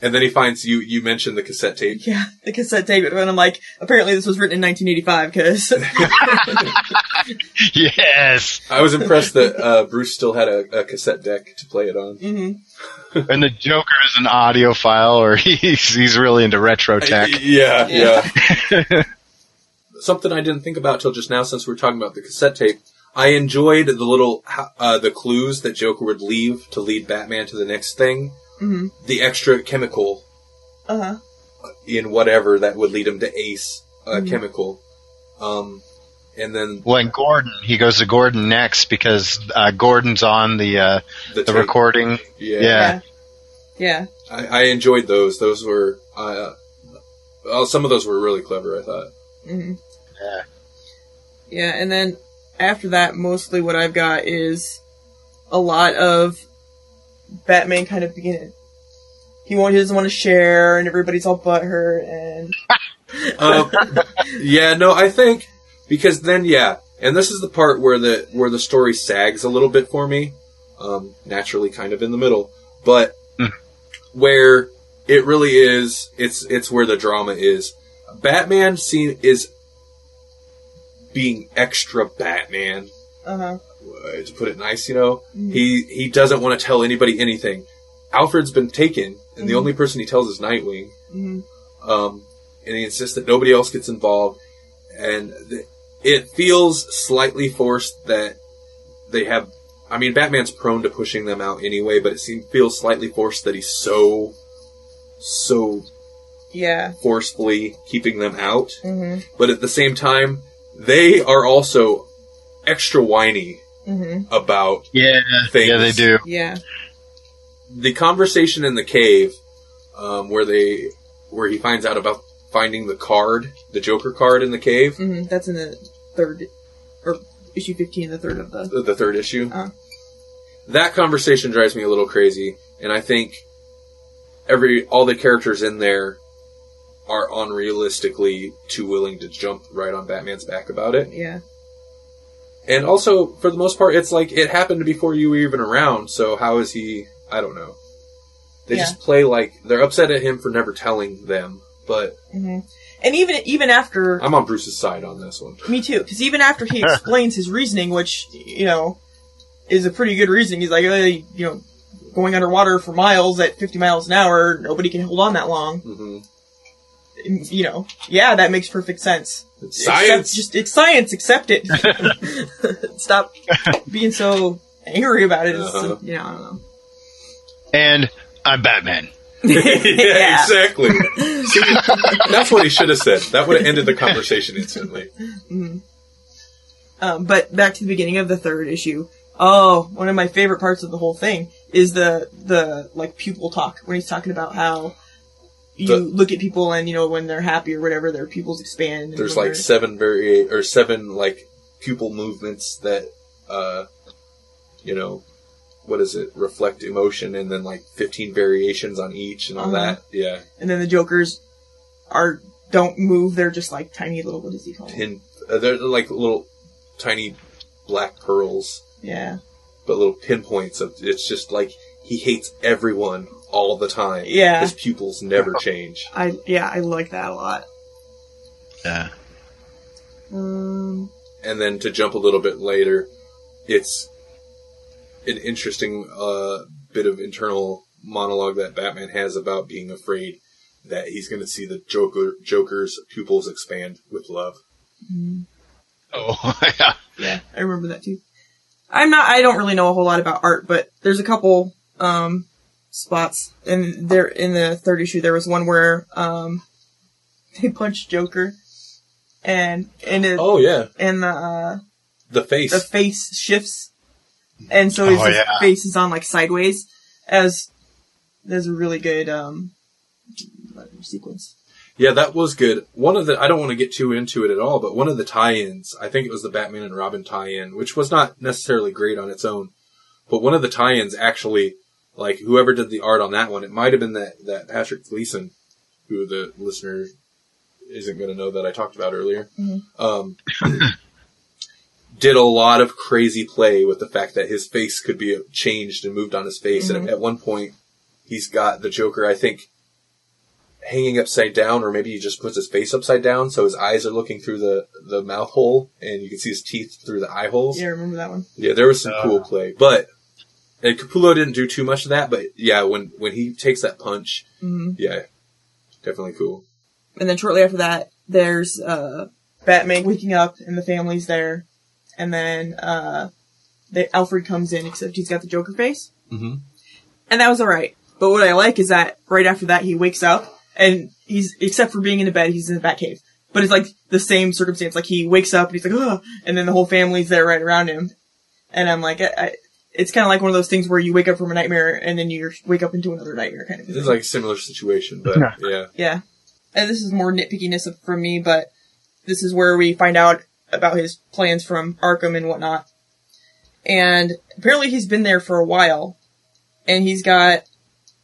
And then he finds you. You mentioned the cassette tape. Yeah, the cassette tape, and I'm like, apparently this was written in 1985 because Yes. I was impressed that uh, Bruce still had a, a cassette deck to play it on. hmm And the Joker is an audiophile, or he's he's really into retro tech. Yeah, Yeah. yeah. Something I didn't think about till just now, since we are talking about the cassette tape. I enjoyed the little uh, the clues that Joker would leave to lead Batman to the next thing. Hmm The extra chemical uh huh, in whatever that would lead him to Ace a Mhm. chemical. Um, and then Well, and Gordon, he goes to Gordon next because uh, Gordon's on the uh, the, the recording. Yeah, Yeah. yeah, I, I enjoyed those. Those were uh, well, some of those were really clever. I thought. hmm Yeah. yeah, and then after that, mostly what I've got is a lot of Batman kind of beginning. He won't, he doesn't want to share, and everybody's all butthurt, and Um, yeah, no, I think because then, yeah, and this is the part where the where the story sags a little bit for me. Um, naturally, kind of in the middle, but Hmm. where it really is, it's it's where the drama is. Batman scene is being extra Batman, uh huh, uh, to put it nice. You know, Mhm. he he doesn't want to tell anybody anything. Alfred's been taken, and the Mhm. only person he tells is Nightwing hmm um, and he insists that nobody else gets involved. And th- it feels slightly forced that they have. I mean, Batman's prone to pushing them out anyway, but it seems feels slightly forced that he's so, so yeah, forcefully keeping them out. hmm But at the same time, they are also extra whiny hmm about Yeah. things. Yeah, they do. yeah, the conversation in the cave, um, where they, where he finds out about finding the card, the Joker card in the cave, hmm that's in the third, or issue 15, the third of the, the, the third issue. Uh. That conversation drives me a little crazy, and I think every all the characters in there are unrealistically too willing to jump right on Batman's back about it. Yeah. And also, for the most part, it's like it happened before you were even around. So how is he? I don't know. They Yeah. just play like they're upset at him for never telling them. But hmm And even even after I'm on Bruce's side on this one. me too, because even after he explains his reasoning, which you know is a pretty good reasoning, he's like, uh, you know, going underwater for miles at 50 miles an hour, nobody can hold on that long. hmm You know, yeah, that makes perfect sense. It's science. Accept, just it's science. Accept it. Stop being so angry about it. It's, Uh-huh. You know, I don't know. And I'm Batman. yeah, Yeah. exactly. See, that's what he should have said. That would have ended the conversation instantly. Um, but back to the beginning of the third issue. Oh, one of my favorite parts of the whole thing is the the like pupil talk when he's talking about how you The- look at people and you know when they're happy or whatever their pupils expand. and There's like seven very or seven like pupil movements that, uh, you know, what is it? Reflect emotion, and then like 15 variations on each, and all Uh-huh. that. Yeah, and then the jokers are don't move. They're just like tiny little what does he call pin. Uh, they're like little tiny black pearls, Yeah, but little pinpoints of. It's just like he hates everyone all the time. Yeah. his pupils never change. I yeah I like that a lot. Yeah. Um, and then to jump a little bit later, it's an interesting uh, bit of internal monologue that Batman has about being afraid that he's going to see the Joker Joker's pupils expand with love. Oh, yeah. Yeah, I remember that too. I'm not. I don't really know a whole lot about art, but there's a couple um, spots, and there in the third issue there was one where um, they punched Joker, and and it, Oh yeah, and the uh, the face. the face shifts, and so his Oh, yeah. face is on like sideways. As there's a really good um, sequence. yeah, that was good. One of the I don't want to get too into it at all, but one of the tie-ins, I think it was the Batman and Robin tie-in, which was not necessarily great on its own, but one of the tie-ins actually, like whoever did the art on that one, it might have been that that Patrick Gleason, who the listener isn't going to know that I talked about earlier. Mhm. Um, did a lot of crazy play with the fact that his face could be changed and moved on his face, and Mhm. at one point, he's got the Joker, I think, hanging upside down, or maybe he just puts his face upside down, so his eyes are looking through the the mouth hole, and you can see his teeth through the eye holes. Yeah, I remember that one. Yeah, there was some Uh. cool play, but and Capullo didn't do too much of that. But yeah, when when he takes that punch, hmm yeah, definitely cool. And then shortly after that, there's uh, Batman waking up and the family's there, and then uh, the Alfred comes in, except he's got the Joker face, Mm-hmm. and that was all right. But what I like is that right after that he wakes up and he's except for being in the bed, he's in the Batcave. But it's like the same circumstance. Like he wakes up and he's like, oh, and then the whole family's there right around him, and I'm like, I, I, it's kind of like one of those things where you wake up from a nightmare and then you wake up into another nightmare kind of. This thing. is like a similar situation, but Yeah. yeah, Yeah. And this is more nitpickiness of- from me, but this is where we find out about his plans from Arkham and whatnot. And apparently he's been there for a while. And he's got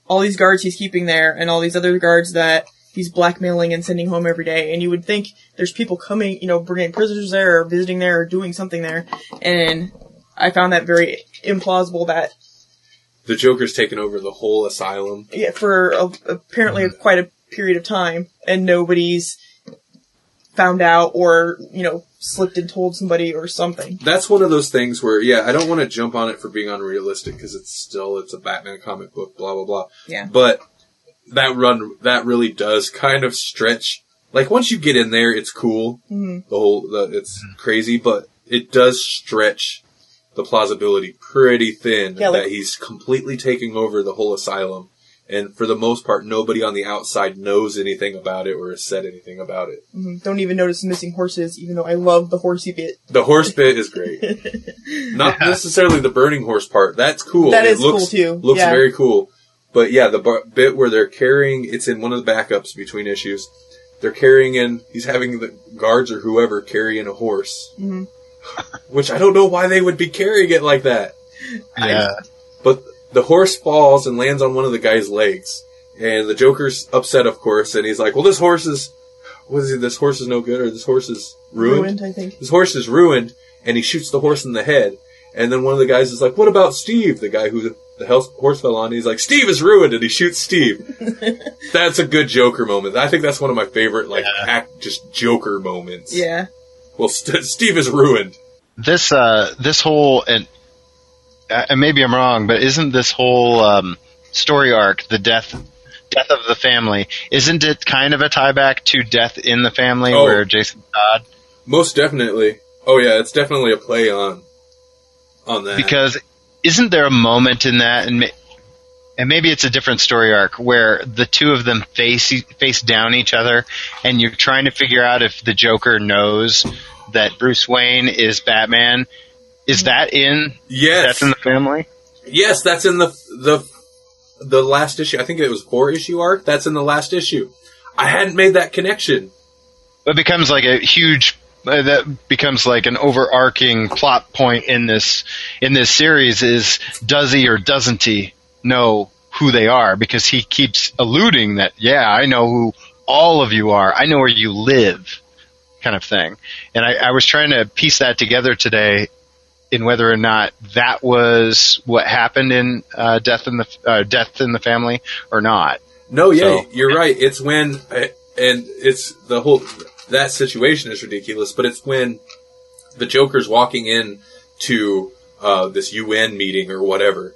all these guards he's keeping there and all these other guards that he's blackmailing and sending home every day. And you would think there's people coming, you know, bringing prisoners there or visiting there or doing something there. And I found that very implausible that the Joker's taken over the whole asylum. yeah, for a, apparently quite a period of time, and nobody's found out or you know slipped and told somebody or something. That's one of those things where, yeah, I don't want to jump on it for being unrealistic because it's still it's a Batman comic book, blah blah blah. Yeah. But that run that really does kind of stretch. Like once you get in there, it's cool. hmm The whole the, it's crazy, but it does stretch the plausibility pretty thin Yeah, like- that he's completely taking over the whole asylum. And for the most part, nobody on the outside knows anything about it or has said anything about it. hmm Don't even notice the missing horses, even though I love the horsey bit. The horse bit is great. Not necessarily the burning horse part. That's cool. That it is looks, cool, too. Looks Yeah. very cool. But yeah, the bar- bit where they're carrying, it's in one of the backups between issues. They're carrying in, he's having the guards or whoever carry in a horse. Mhm. Which I don't know why they would be carrying it like that. Yeah. But the horse falls and lands on one of the guy's legs. and the Joker's upset, of course, and he's like, "Well, this horse is, what is it? This horse is no good, or this horse is ruined. Ruined, I think. This horse is ruined." And he shoots the horse in the head. And then one of the guys is like, "What about Steve, the guy who the hel- horse fell on?" He's like, "Steve is ruined," and he shoots Steve. that's a good Joker moment. I think that's one of my favorite, like, Yeah. act just Joker moments. Yeah. Well, St- Steve is ruined. this uh this whole and uh, and maybe I'm wrong, but isn't this whole um, story arc the death death of the family? Isn't it kind of a tie back to Death in the Family, Oh. where Jason Todd? Most definitely. Oh yeah, it's definitely a play on on that. Because isn't there a moment in that and? And maybe it's a different story arc where the two of them face face down each other, and you're trying to figure out if the Joker knows that Bruce Wayne is Batman. Is that in yes, Death in the Family? yes, that's in the the the last issue. I think it was four issue arc. That's in the last issue. I hadn't made that connection. it becomes like a huge uh, that becomes like an overarching plot point in this in this series is does he or doesn't he know who they are because he keeps alluding that yeah I know who all of you are. I know where you live kind of thing. And I, I was trying to piece that together today in whether or not that was what happened in uh, death in the uh, death in the family or not. No, yeah, So- you're right. It's when, and it's the whole that situation is ridiculous, but it's when the Joker's walking in to uh, this UN meeting or whatever,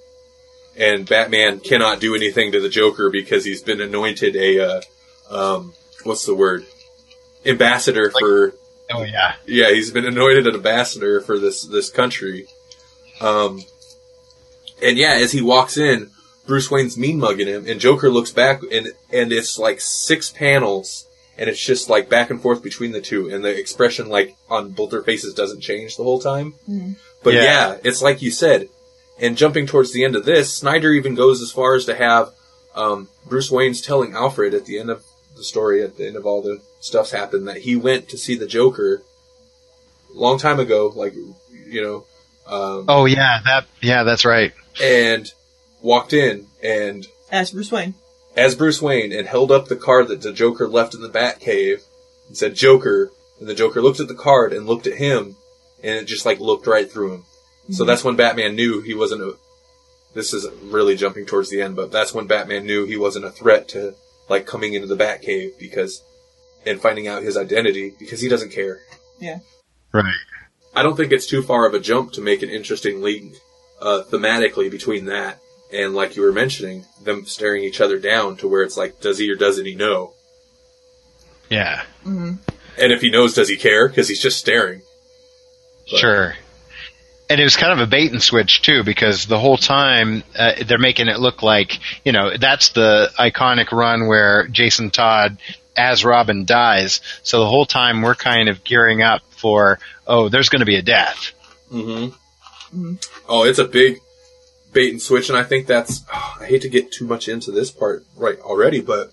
and Batman cannot do anything to the Joker because he's been anointed a uh, um, what's the word ambassador for oh yeah yeah, he's been anointed an ambassador for this this country. Um, and yeah, as he walks in, Bruce Wayne's mean mugging him, and Joker looks back, and and it's like six panels, and it's just like back and forth between the two, and the expression like on both their faces doesn't change the whole time. But Yeah. yeah, it's like you said. And jumping towards the end of this, Snyder even goes as far as to have um, Bruce Wayne's telling Alfred at the end of the story, at the end of all the stuff's happened, that he went to see the Joker a long time ago, like you know, um, oh yeah that yeah that's right and walked in and As Bruce Wayne. as Bruce Wayne and held up the card that the Joker left in the Batcave and said Joker, and the Joker looked at the card and looked at him, and it just like looked right through him. So that's when Batman knew he wasn't a. This is really jumping towards the end, but that's when Batman knew he wasn't a threat to like coming into the Batcave because and finding out his identity because he doesn't care. Yeah. Right I don't think it's too far of a jump to make an interesting link uh, thematically between that and, like you were mentioning, them staring each other down to where it's like, does he or doesn't he know? yeah And if he knows, does he care? Because he's just staring. But- Sure. And it was kind of a bait and switch too, because the whole time uh, they're making it look like you know that's the iconic run where Jason Todd as Robin dies. So the whole time we're kind of gearing up for oh, there's going to be a death. Mm-hmm. Oh, it's a big bait and switch, and I think that's. I hate to get too much into this part right already, but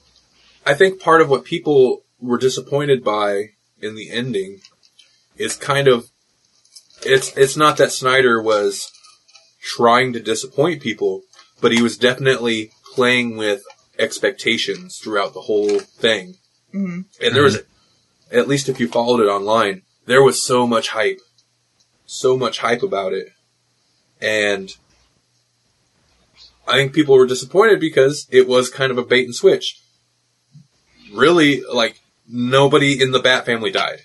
I think part of what people were disappointed by in the ending is kind of. It's it's not that Snyder was trying to disappoint people, but he was definitely playing with expectations throughout the whole thing. Mhm. And there was, at least if you followed it online, there was so much hype so much hype about it. And I think people were disappointed because it was kind of a bait and switch. Really, like, nobody in the Bat family died.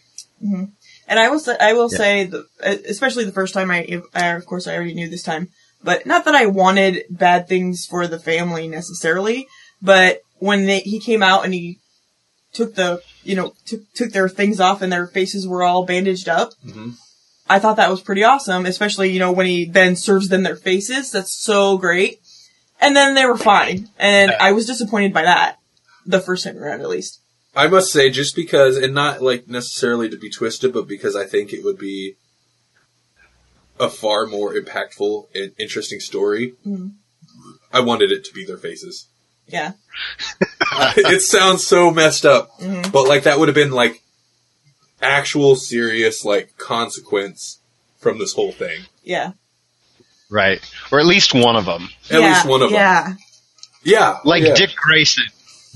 And I will say, I will Yeah. say, the, especially the first time I, I, of course, I already knew this time, but not that I wanted bad things for the family necessarily, but when they, he came out and he took the, you know, took took their things off and their faces were all bandaged up, Mhm. I thought that was pretty awesome. Especially, you know, when he then serves them their faces, that's so great. And then they were fine, and I was disappointed by that the first time around, at least. I must say, just because, and not like necessarily to be twisted, but because I think it would be a far more impactful and interesting story, Mhm. I wanted it to be their faces. Yeah. it sounds so messed up, Mhm. but like that would have been like actual serious like consequence from this whole thing. Yeah. Right. Or at least one of them. At yeah, least one of them. Yeah. Yeah, like yeah. Dick Grayson.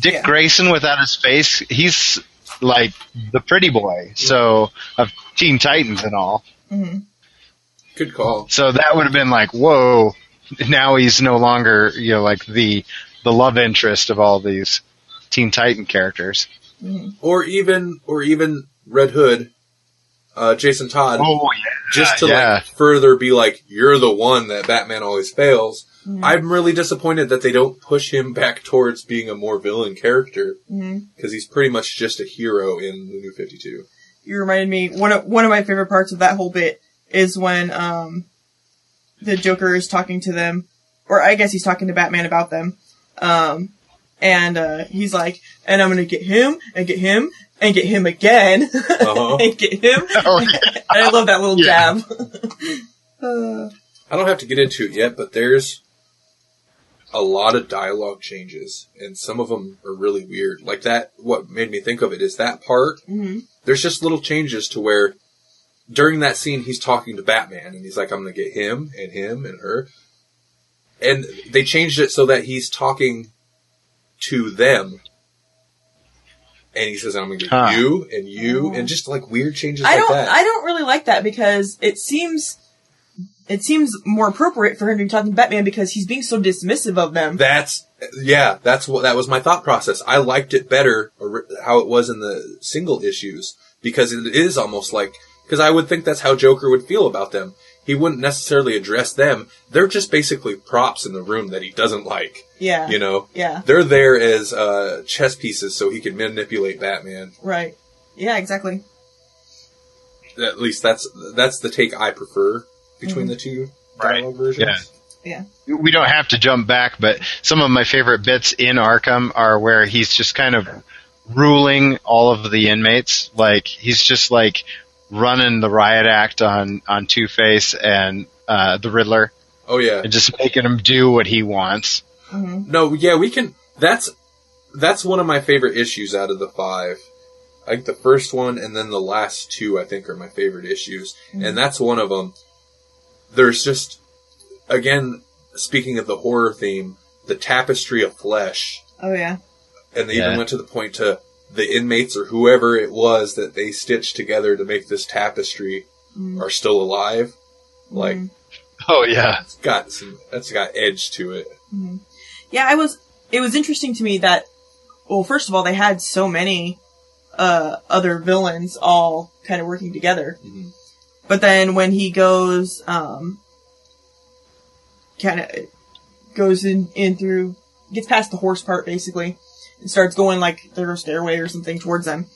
Dick Yeah. Grayson without his face, he's like the pretty boy. So of Teen Titans and all. Good call. So that would have been like, whoa. Now he's no longer, you know, like the the love interest of all these Teen Titan characters. Or even, or even Red Hood, uh, Jason Todd, Oh yeah, just to yeah. like further be like, you're the one that Batman always fails. I'm really disappointed that they don't push him back towards being a more villain character because he's pretty much just a hero in the New Fifty Two. You reminded me one of one of my favorite parts of that whole bit is when um the Joker is talking to them, or I guess he's talking to Batman about them, um, and uh, he's like, "And I'm gonna get him and get him and get him again Uh-huh. and get him." Oh, yeah. and I love that little Yeah. jab. uh, I don't have to get into it yet, but there's a lot of dialogue changes, and some of them are really weird. Like that, what made me think of it is that part. mhm. There's just little changes to where during that scene he's talking to Batman, and he's like, "I'm gonna get him and him and her," and they changed it so that he's talking to them. And he says, "I'm gonna get Huh. you and you," Oh. and just like weird changes I like don't. that. I don't really like that because it seems. It seems more appropriate for him to be talking to Batman because he's being so dismissive of them. That's yeah. That's what that was my thought process. I liked it better or how it was in the single issues because it is almost like because I would think that's how Joker would feel about them. He wouldn't necessarily address them. They're just basically props in the room that he doesn't like. yeah. You know, Yeah. they're there as uh, chess pieces so he can manipulate Batman. Right. Yeah. Exactly. At least that's that's the take I prefer between mm-hmm. the two Right. dialogue versions. Yeah. Yeah. we don't have to jump back, but some of my favorite bits in Arkham are where he's just kind of ruling all of the inmates. Like he's just like running the riot act on on Two Face and uh, the Riddler, Oh yeah. and just making him do what he wants. Mm-hmm. No, yeah, we can. That's that's one of my favorite issues out of the five. I think the first one and then the last two, I think, are my favorite issues, mm-hmm. and that's one of them. There's just, again, speaking of the horror theme, the tapestry of flesh, Oh yeah. and they Yeah. even went to the point to the inmates or whoever it was that they stitched together to make this tapestry are still alive. Like, Oh yeah, it's got some, that's got edge to it. Yeah. I was. It was interesting to me that. Well, first of all, they had so many uh, other villains all kind of working together. Mhm. But then when he goes, um, kind of goes in, in through, gets past the horse part basically, and starts going like through a stairway or something towards them.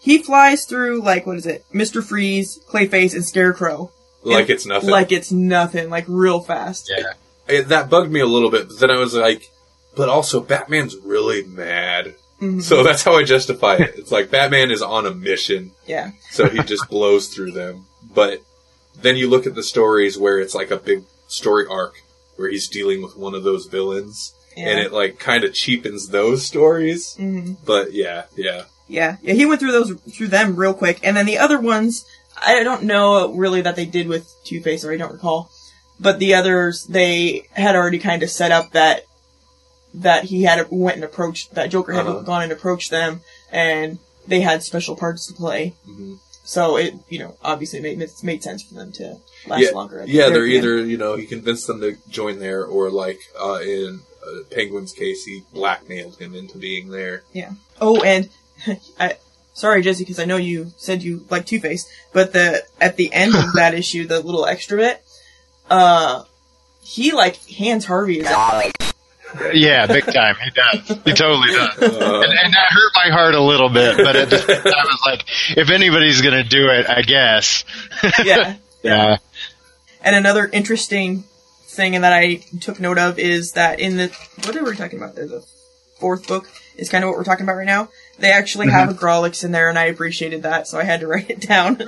He flies through like, what is it? Mr. Freeze, Clayface, and Scarecrow. Like And- it's nothing. Like it's nothing, like real fast. yeah. it, that bugged me a little bit. But then I was like, but also Batman's really mad. Mhm. So that's how I justify it. It's like Batman is on a mission, Yeah. so he just blows through them. But then you look at the stories where it's like a big story arc where he's dealing with one of those villains, Yeah. and it like kind of cheapens those stories. hmm But yeah, yeah, Yeah, yeah, he went through those through them real quick, and then the other ones, I don't know really that they did with Two Face, or I don't recall. But the others, they had already kind of set up that that he had went and approached that Joker had Uh-huh. gone and approached them, and they had special parts to play. hmm So it, you know, obviously made it made sense for them to last yeah, longer. the yeah. They're either you know he convinced them to join there, or like uh, in uh, Penguin's case, he blackmailed him into being there. Yeah. Oh, and I, sorry, Jesse, because I know you said you like Two Face, but the at the end of that issue, the little extra bit, uh, he like hands Harvey. His Yeah, big time. He does. He totally does. Uh, And, and that hurt my heart a little bit, but at the time, I was like, if anybody's gonna do it, I guess. yeah. Yeah. And another interesting thing that I took note of is that in the what are we talking about? there? The fourth book is kind of what we're talking about right now. They actually have a Grawlix in there, and I appreciated that, so I had to write it down.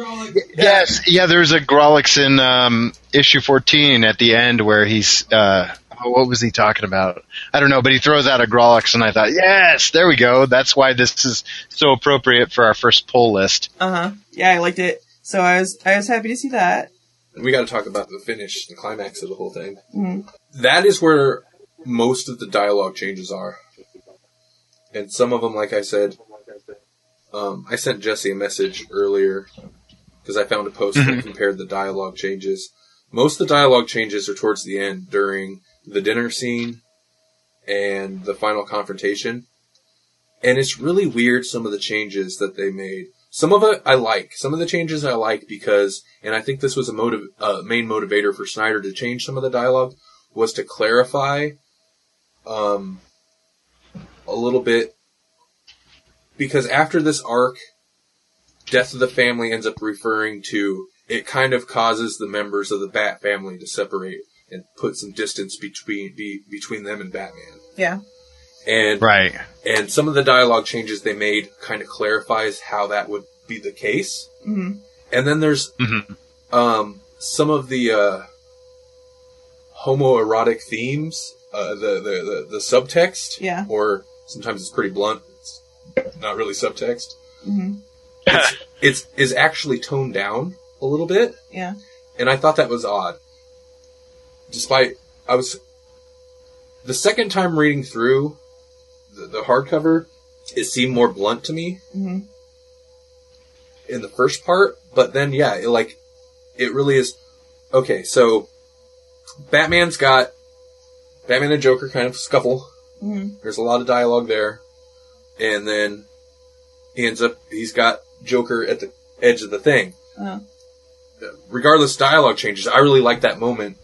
Yes, yeah. There's a Grawlix in um, issue 14 at the end where he's. Uh, what was he talking about? I don't know, but he throws out a Grawlix, and I thought, yes, there we go. That's why this is so appropriate for our first pull list. Uh huh. Yeah, I liked it. So I was I was happy to see that. we got to talk about the finish, the climax of the whole thing. Mhm. That is where most of the dialogue changes are. And some of them, like I said, um, I sent Jesse a message earlier because I found a post that Mhm. compared the dialogue changes. Most of the dialogue changes are towards the end during the dinner scene and the final confrontation. And it's really weird some of the changes that they made. Some of it I like. Some of the changes I like because, and I think this was a motive, uh, main motivator for Snyder to change some of the dialogue was to clarify, um, a little bit because after this arc, Death of the Family ends up referring to it kind of causes the members of the Bat family to separate and put some distance between be, between them and Batman. Yeah. And Right. and some of the dialogue changes they made kind of clarifies how that would be the case. hmm And then there's hmm um, some of the uh, homoerotic themes, uh, the, the the the subtext, Yeah. or sometimes it's pretty blunt. It's not really subtext. hmm It's, it's is actually toned down a little bit, Yeah. and I thought that was odd. Despite I was the second time reading through the, the hardcover, it seemed more blunt to me hmm in the first part, but then yeah, it like it really is okay. So Batman's got Batman and Joker kind of scuffle. hmm There's a lot of dialogue there, and then he ends up he's got Joker at the edge of the thing. Uh, Regardless, dialogue changes. I really like that moment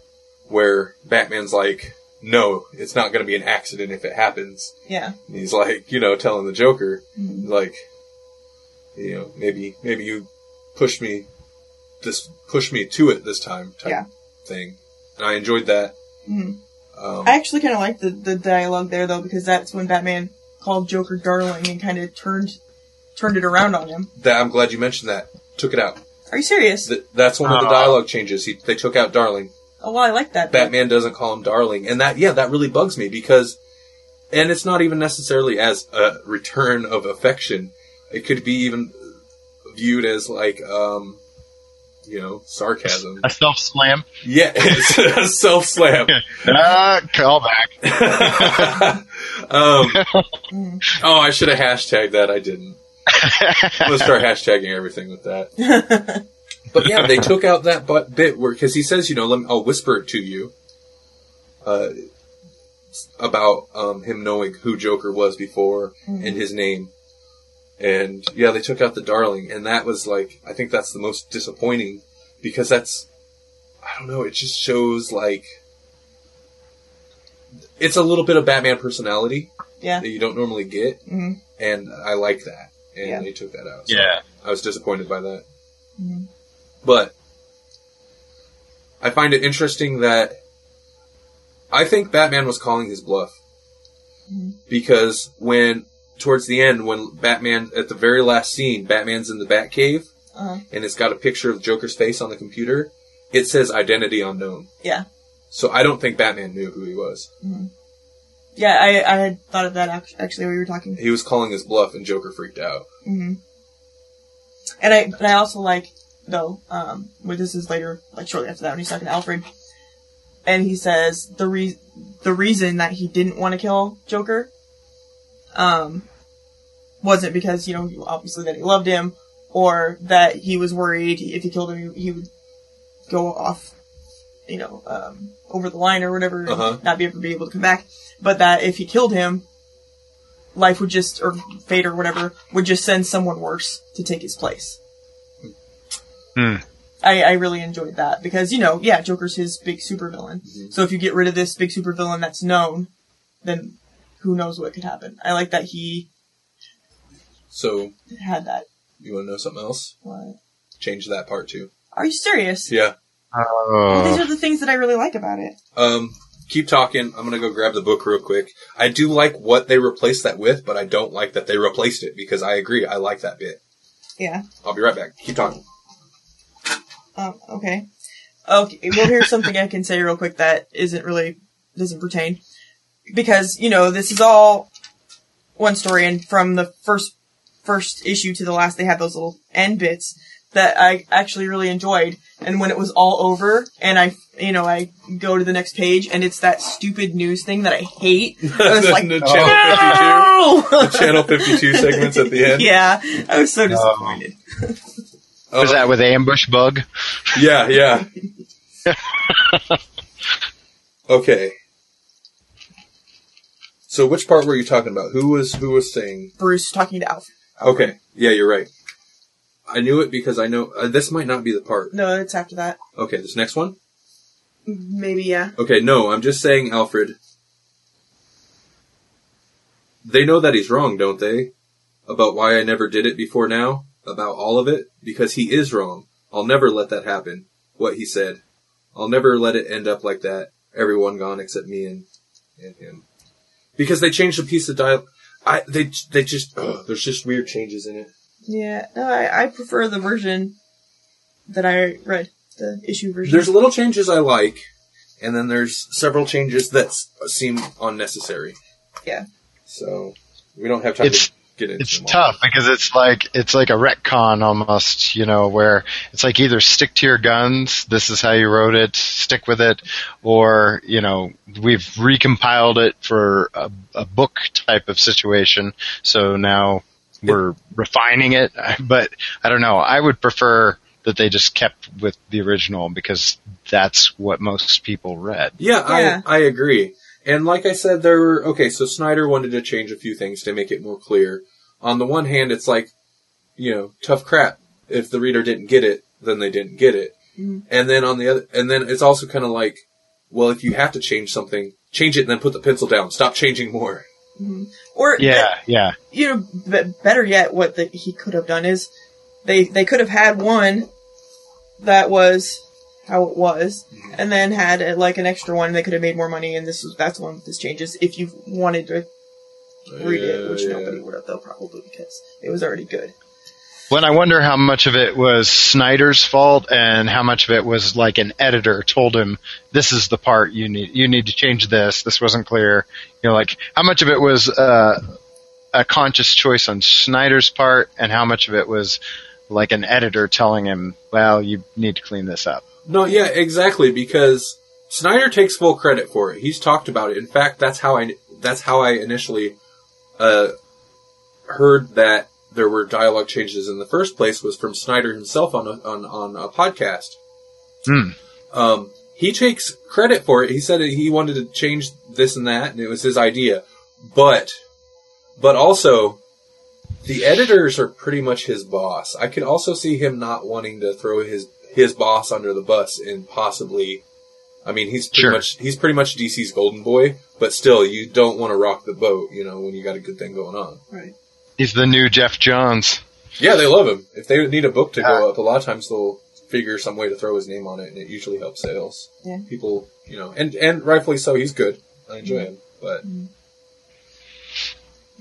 where Batman's like, "No, it's not going to be an accident if it happens." yeah. And he's like, you know, telling the Joker, Mhm. like, you know, maybe maybe you pushed me this push me to it this time type Yeah. thing. And I enjoyed that. hmm Um, I actually kind of like the, the dialogue there though because that's when Batman called Joker darling and kind of turned turned it around on him. that I'm glad you mentioned that. Took it out. Are you serious? Th- that's one of the dialogue changes. He, they took out darling. Oh well, I like that. though. Batman doesn't call him darling, and that yeah, that really bugs me because, and it's not even necessarily as a return of affection. It could be even viewed as like, um, you know, sarcasm. A self slam. Yeah, it's a self slam. Ah, call back. um, oh, I should have hashtagged that. I didn't. I'm gonna start hashtagging everything with that. But yeah, they took out that but bit where because he says, you know, let me, I'll whisper it to you uh, about um, him knowing who Joker was before and his name. And yeah, they took out the darling, and that was like I think that's the most disappointing because that's I don't know, it just shows like it's a little bit of Batman personality yeah. that you don't normally get, hmm and I like that. And Yeah. they took that out. So Yeah. I was disappointed by that. Mhm. But I find it interesting that I think Batman was calling his bluff. Mhm. Because when, towards the end, when Batman, at the very last scene, Batman's in the Batcave, Uh-huh. and it's got a picture of Joker's face on the computer, it says identity unknown. Yeah. So I don't think Batman knew who he was. Yeah, I I had thought of that actually when we were talking. He was calling his bluff, and Joker freaked out. hmm And I but I also like though um well this is later like shortly after that when he's talking to Alfred, and he says the re- the reason that he didn't want to kill Joker, um, wasn't because you know obviously that he loved him or that he was worried if he killed him he, he would go off, you know, um, over the line or whatever, Uh-huh. not be able to be able to come back, but that if he killed him, life would just, or fate or whatever, would just send someone worse to take his place. Hmm. I, I really enjoyed that because, you know, yeah, Joker's his big supervillain. Mhm. So if you get rid of this big supervillain that's known, then who knows what could happen. I like that he So, had that. you want to know something else? What? Change that part too. Are you serious? Yeah. Well, these Oh. are the things that I really like about it. Um, keep talking. I'm gonna go grab the book real quick. I do like what they replaced that with, but I don't like that they replaced it because I agree. I like that bit. Yeah. I'll be right back. Keep talking. Um, okay. Okay, well here's something I can say real quick that isn't really, doesn't pertain. Because, you know, this is all one story and from the first, first issue to the last they had those little end bits that I actually really enjoyed. And when it was all over, and I, you know, I go to the next page, and it's that stupid news thing that I hate. I was like, the channel fifty two, no! the channel fifty two segments at the end. yeah, I was so disappointed. Oh, Was that with ambush bug? Yeah, yeah. okay. So which part were you talking about? Who was who was saying? Bruce talking to Alf. Okay, yeah, you're right. I knew it because I know uh, this might not be the part. No, it's after that. Okay, this next one. Maybe, yeah. Okay, no, I'm just saying, Alfred. They know that he's wrong, don't they? About why I never did it before now? About all of it? Because he is wrong. I'll never let that happen. What he said. I'll never let it end up like that. Everyone gone except me and, and him. Because they changed a piece of dial. I, they, they just, ugh, there's just weird changes in it. Yeah, no, I, I prefer the version that I read, the issue version. There's little changes I like, and then there's several changes that s- seem unnecessary. Yeah. So we don't have time It's- to get into It's them tough because it's like it's like a retcon almost, you know, where it's like either stick to your guns, this is how you wrote it, stick with it, or you know we've recompiled it for a, a book type of situation, so now we're refining it. But I don't know. I would prefer that they just kept with the original because that's what most people read. Yeah, Yeah. I I agree. And like I said, there were okay. So Snyder wanted to change a few things to make it more clear. On the one hand, it's like, you know, tough crap. If the reader didn't get it, then they didn't get it. Mhm. And then on the other, and then it's also kind of like, well, if you have to change something, change it and then put the pencil down. Stop changing more. or Yeah, yeah. you know, b- better yet, what the, he could have done is they they could have had one that was how it was, and then had uh, like an extra one. They could have made more money, and this was that's one with this changes. If you wanted to read it, which Yeah, nobody would have though, probably because it was already good. When I wonder how much of it was Snyder's fault and how much of it was like an editor told him this is the part you need you need to change this this wasn't clear you know like how much of it was uh, a conscious choice on Snyder's part and how much of it was like an editor telling him well you need to clean this up No, yeah, exactly. Because Snyder takes full credit for it. He's talked about it. In fact, that's how I that's how I initially uh, heard that there were dialogue changes in the first place was from Snyder himself on a, on on a podcast. Hmm. Um, he takes credit for it. He said that he wanted to change this and that, and it was his idea. But, but also, the editors are pretty much his boss. I could also see him not wanting to throw his his boss under the bus and possibly. I mean, he's pretty Sure. much he's pretty much DC's golden boy, but still, you don't want to rock the boat, you know, when you got a good thing going on. Right. he's the new Geoff Johns Yeah, they love him. If they need a book to go uh, up, a lot of times they'll figure some way to throw his name on it, and it usually helps sales. Yeah. People, you know, and and rightfully so. He's good. I enjoy mm-hmm. him, but mm-hmm.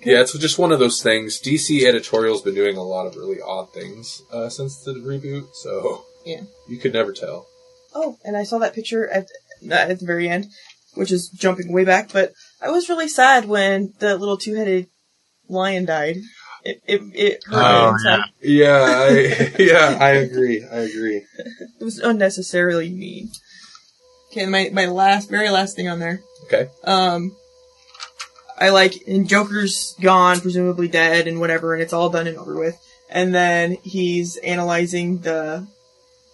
yeah, it's just one of those things. DC editorial's been doing a lot of really odd things uh, since the reboot, so Yeah. you could never tell. Oh, and I saw that picture at not at the very end, which is jumping way back. But I was really sad when the little two-headed lion died. It it it hurt Oh, inside. Yeah, I, yeah, I agree. I agree. It was unnecessarily mean. Okay, my my last, very last thing on there. Okay. Um, I like, and Joker's gone, presumably dead, and whatever, and it's all done and over with. And then he's analyzing the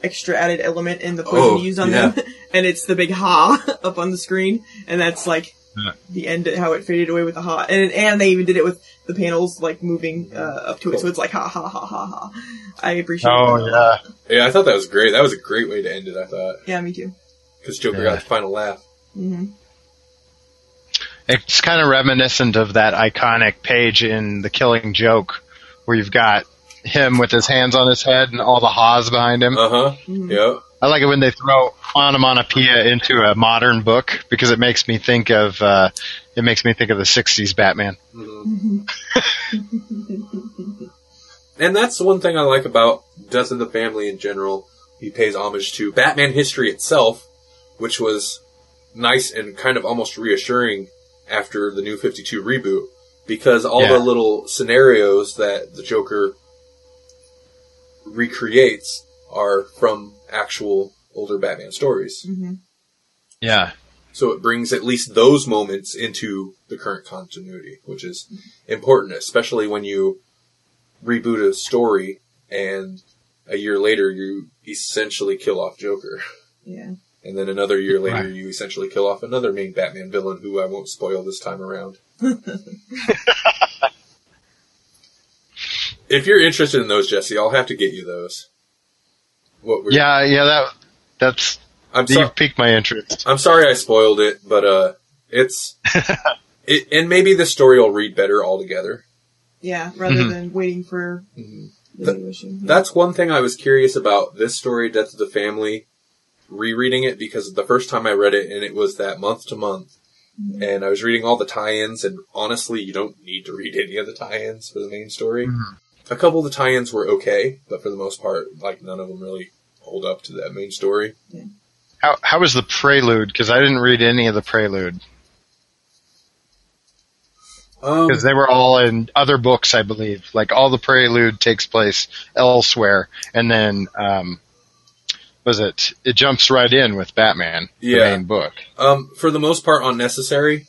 extra added element in the poison Oh, used on yeah. them, and it's the big ha up on the screen, and that's like Yeah. the end, how it faded away with the ha, and and they even did it with the panels like moving uh, up to it, so it's like ha ha ha ha ha. I appreciate. oh that. yeah Yeah, I thought that was great. That was a great way to end it. I thought yeah, me too. because Joker Yeah. got the final laugh. hmm It's kind of reminiscent of that iconic page in The Killing Joke where you've got him with his hands on his head and all the haws behind him. Uh huh. Mhm. Yeah. I like it when they throw onomatopoeia into a modern book because it makes me think of uh, it makes me think of the '60s Batman. Mhm. And that's the one thing I like about Death of the Family in general. He pays homage to Batman history itself, which was nice and kind of almost reassuring after the new 52 reboot. Because all Yeah. the little scenarios that the Joker recreates are from actual older Batman stories. hmm Yeah. So it brings at least those moments into the current continuity, which is important, especially when you reboot a story and a year later you essentially kill off Joker. Yeah. And then another year later Right. you essentially kill off another main Batman villain who I won't spoil this time around. if you're interested in those, Jesse, I'll have to get you those. What were Yeah, yeah, that that's I'm sorry. you've piqued my interest. I'm sorry I spoiled it, but uh, it's it, and maybe the story will read better altogether. Yeah, rather Mhm. than waiting for Mhm. the Th- new issue. Yeah. That's one thing I was curious about this story, Death of the Family, rereading it because the first time I read it and it was that month to month, Mhm. and I was reading all the tie-ins, and honestly, you don't need to read any of the tie-ins for the main story. Mhm. A couple of the tie-ins were okay, but for the most part, like none of them really hold up to that main story. How how was the prelude? Because I didn't read any of the prelude Um, because they were all in other books, I believe. Like all the prelude takes place elsewhere, and then um, was it? It jumps right in with Batman, Yeah. the main book. Um, for the most part, unnecessary.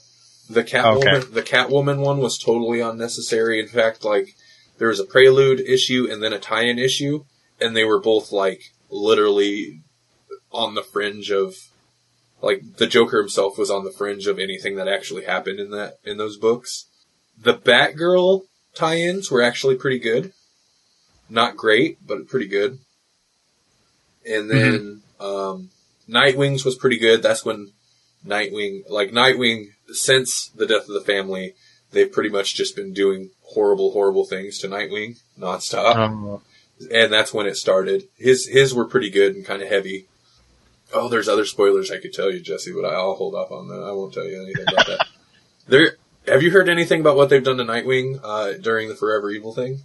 The Catwoman, Okay. the Catwoman one was totally unnecessary. In fact, like there was a prelude issue and then a tie-in issue, and they were both like literally on the fringe of, like the Joker himself was on the fringe of anything that actually happened in that in those books. The Batgirl tie-ins were actually pretty good. Not great, but pretty good. And then um, Nightwing's was pretty good. That's when Nightwing, like Nightwing, since the death of the family, they've pretty much just been doing horrible, horrible things to Nightwing nonstop, Um, and that's when it started. His his were pretty good and kind of heavy. Oh, there's other spoilers I could tell you, Jesse, but I'll hold off on that. I won't tell you anything about that. There, have you heard anything about what they've done to Nightwing uh, during the Forever Evil thing?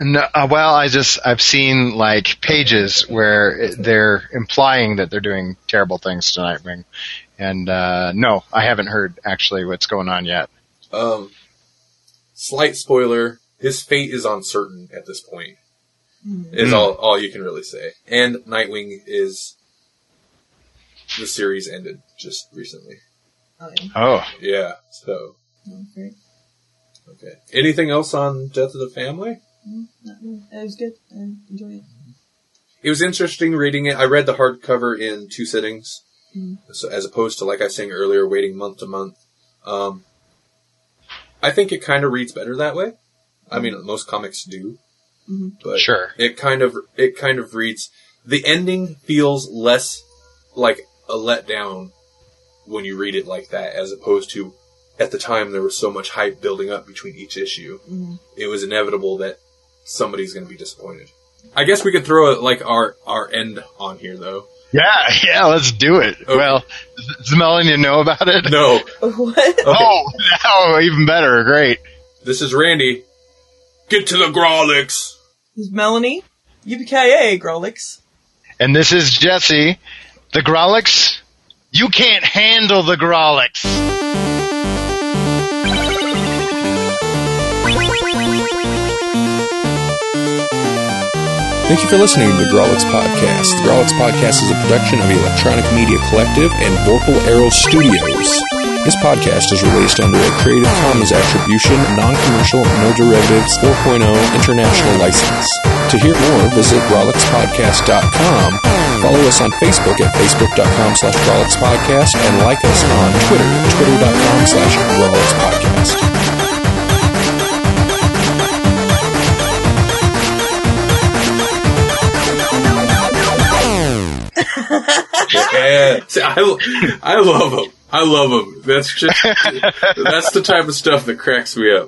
no, uh, well, I just I've seen like pages where it, they're implying that they're doing terrible things to Nightwing, and uh, no, I haven't heard actually what's going on yet. Um, slight spoiler: his fate is uncertain at this point. Mhm. is Hmm. all all you can really say. And Nightwing is the series ended just recently. Oh, yeah. Oh, Yeah. So Oh, great. okay. Anything else on Death of the Family? Mm, not really. It was good. I enjoyed it. It was interesting reading it. I read the hardcover in two sittings, Mhm. so as opposed to like I was saying earlier, waiting month to month. Um, I think it kind of reads better that way. I mean, most comics do, Mhm. but sure. it kind of it kind of reads the ending feels less like a letdown when you read it like that as opposed to at the time there was so much hype building up between each issue Mhm. it was inevitable that somebody's going to be disappointed i guess we could throw like our our end on here though Yeah, yeah, let's do it. Okay. Well, does Melanie know about it? no What? okay Oh, now even better. Great. this is randy get to the Grawlix. This is Melanie. Yippee-ki-yay, Grawlix. And this is Jesse. The Grawlix? You can't handle the Grawlix. Thank you for listening to the Grawlix Podcast. The Grawlix Podcast is a production of Electronic Media Collective and Vorpal Arrow Studios. This podcast is released under a Creative Commons Attribution, Non-Commercial, No Derivatives 4.0 International License. To hear more, visit grawlixpodcast.com, follow us on Facebook at facebook.com slash grawlixpodcast, and like us on Twitter twitter.com slash grawlixpodcast. Yeah See, I, I love them i love them that's just that's the type of stuff that cracks me up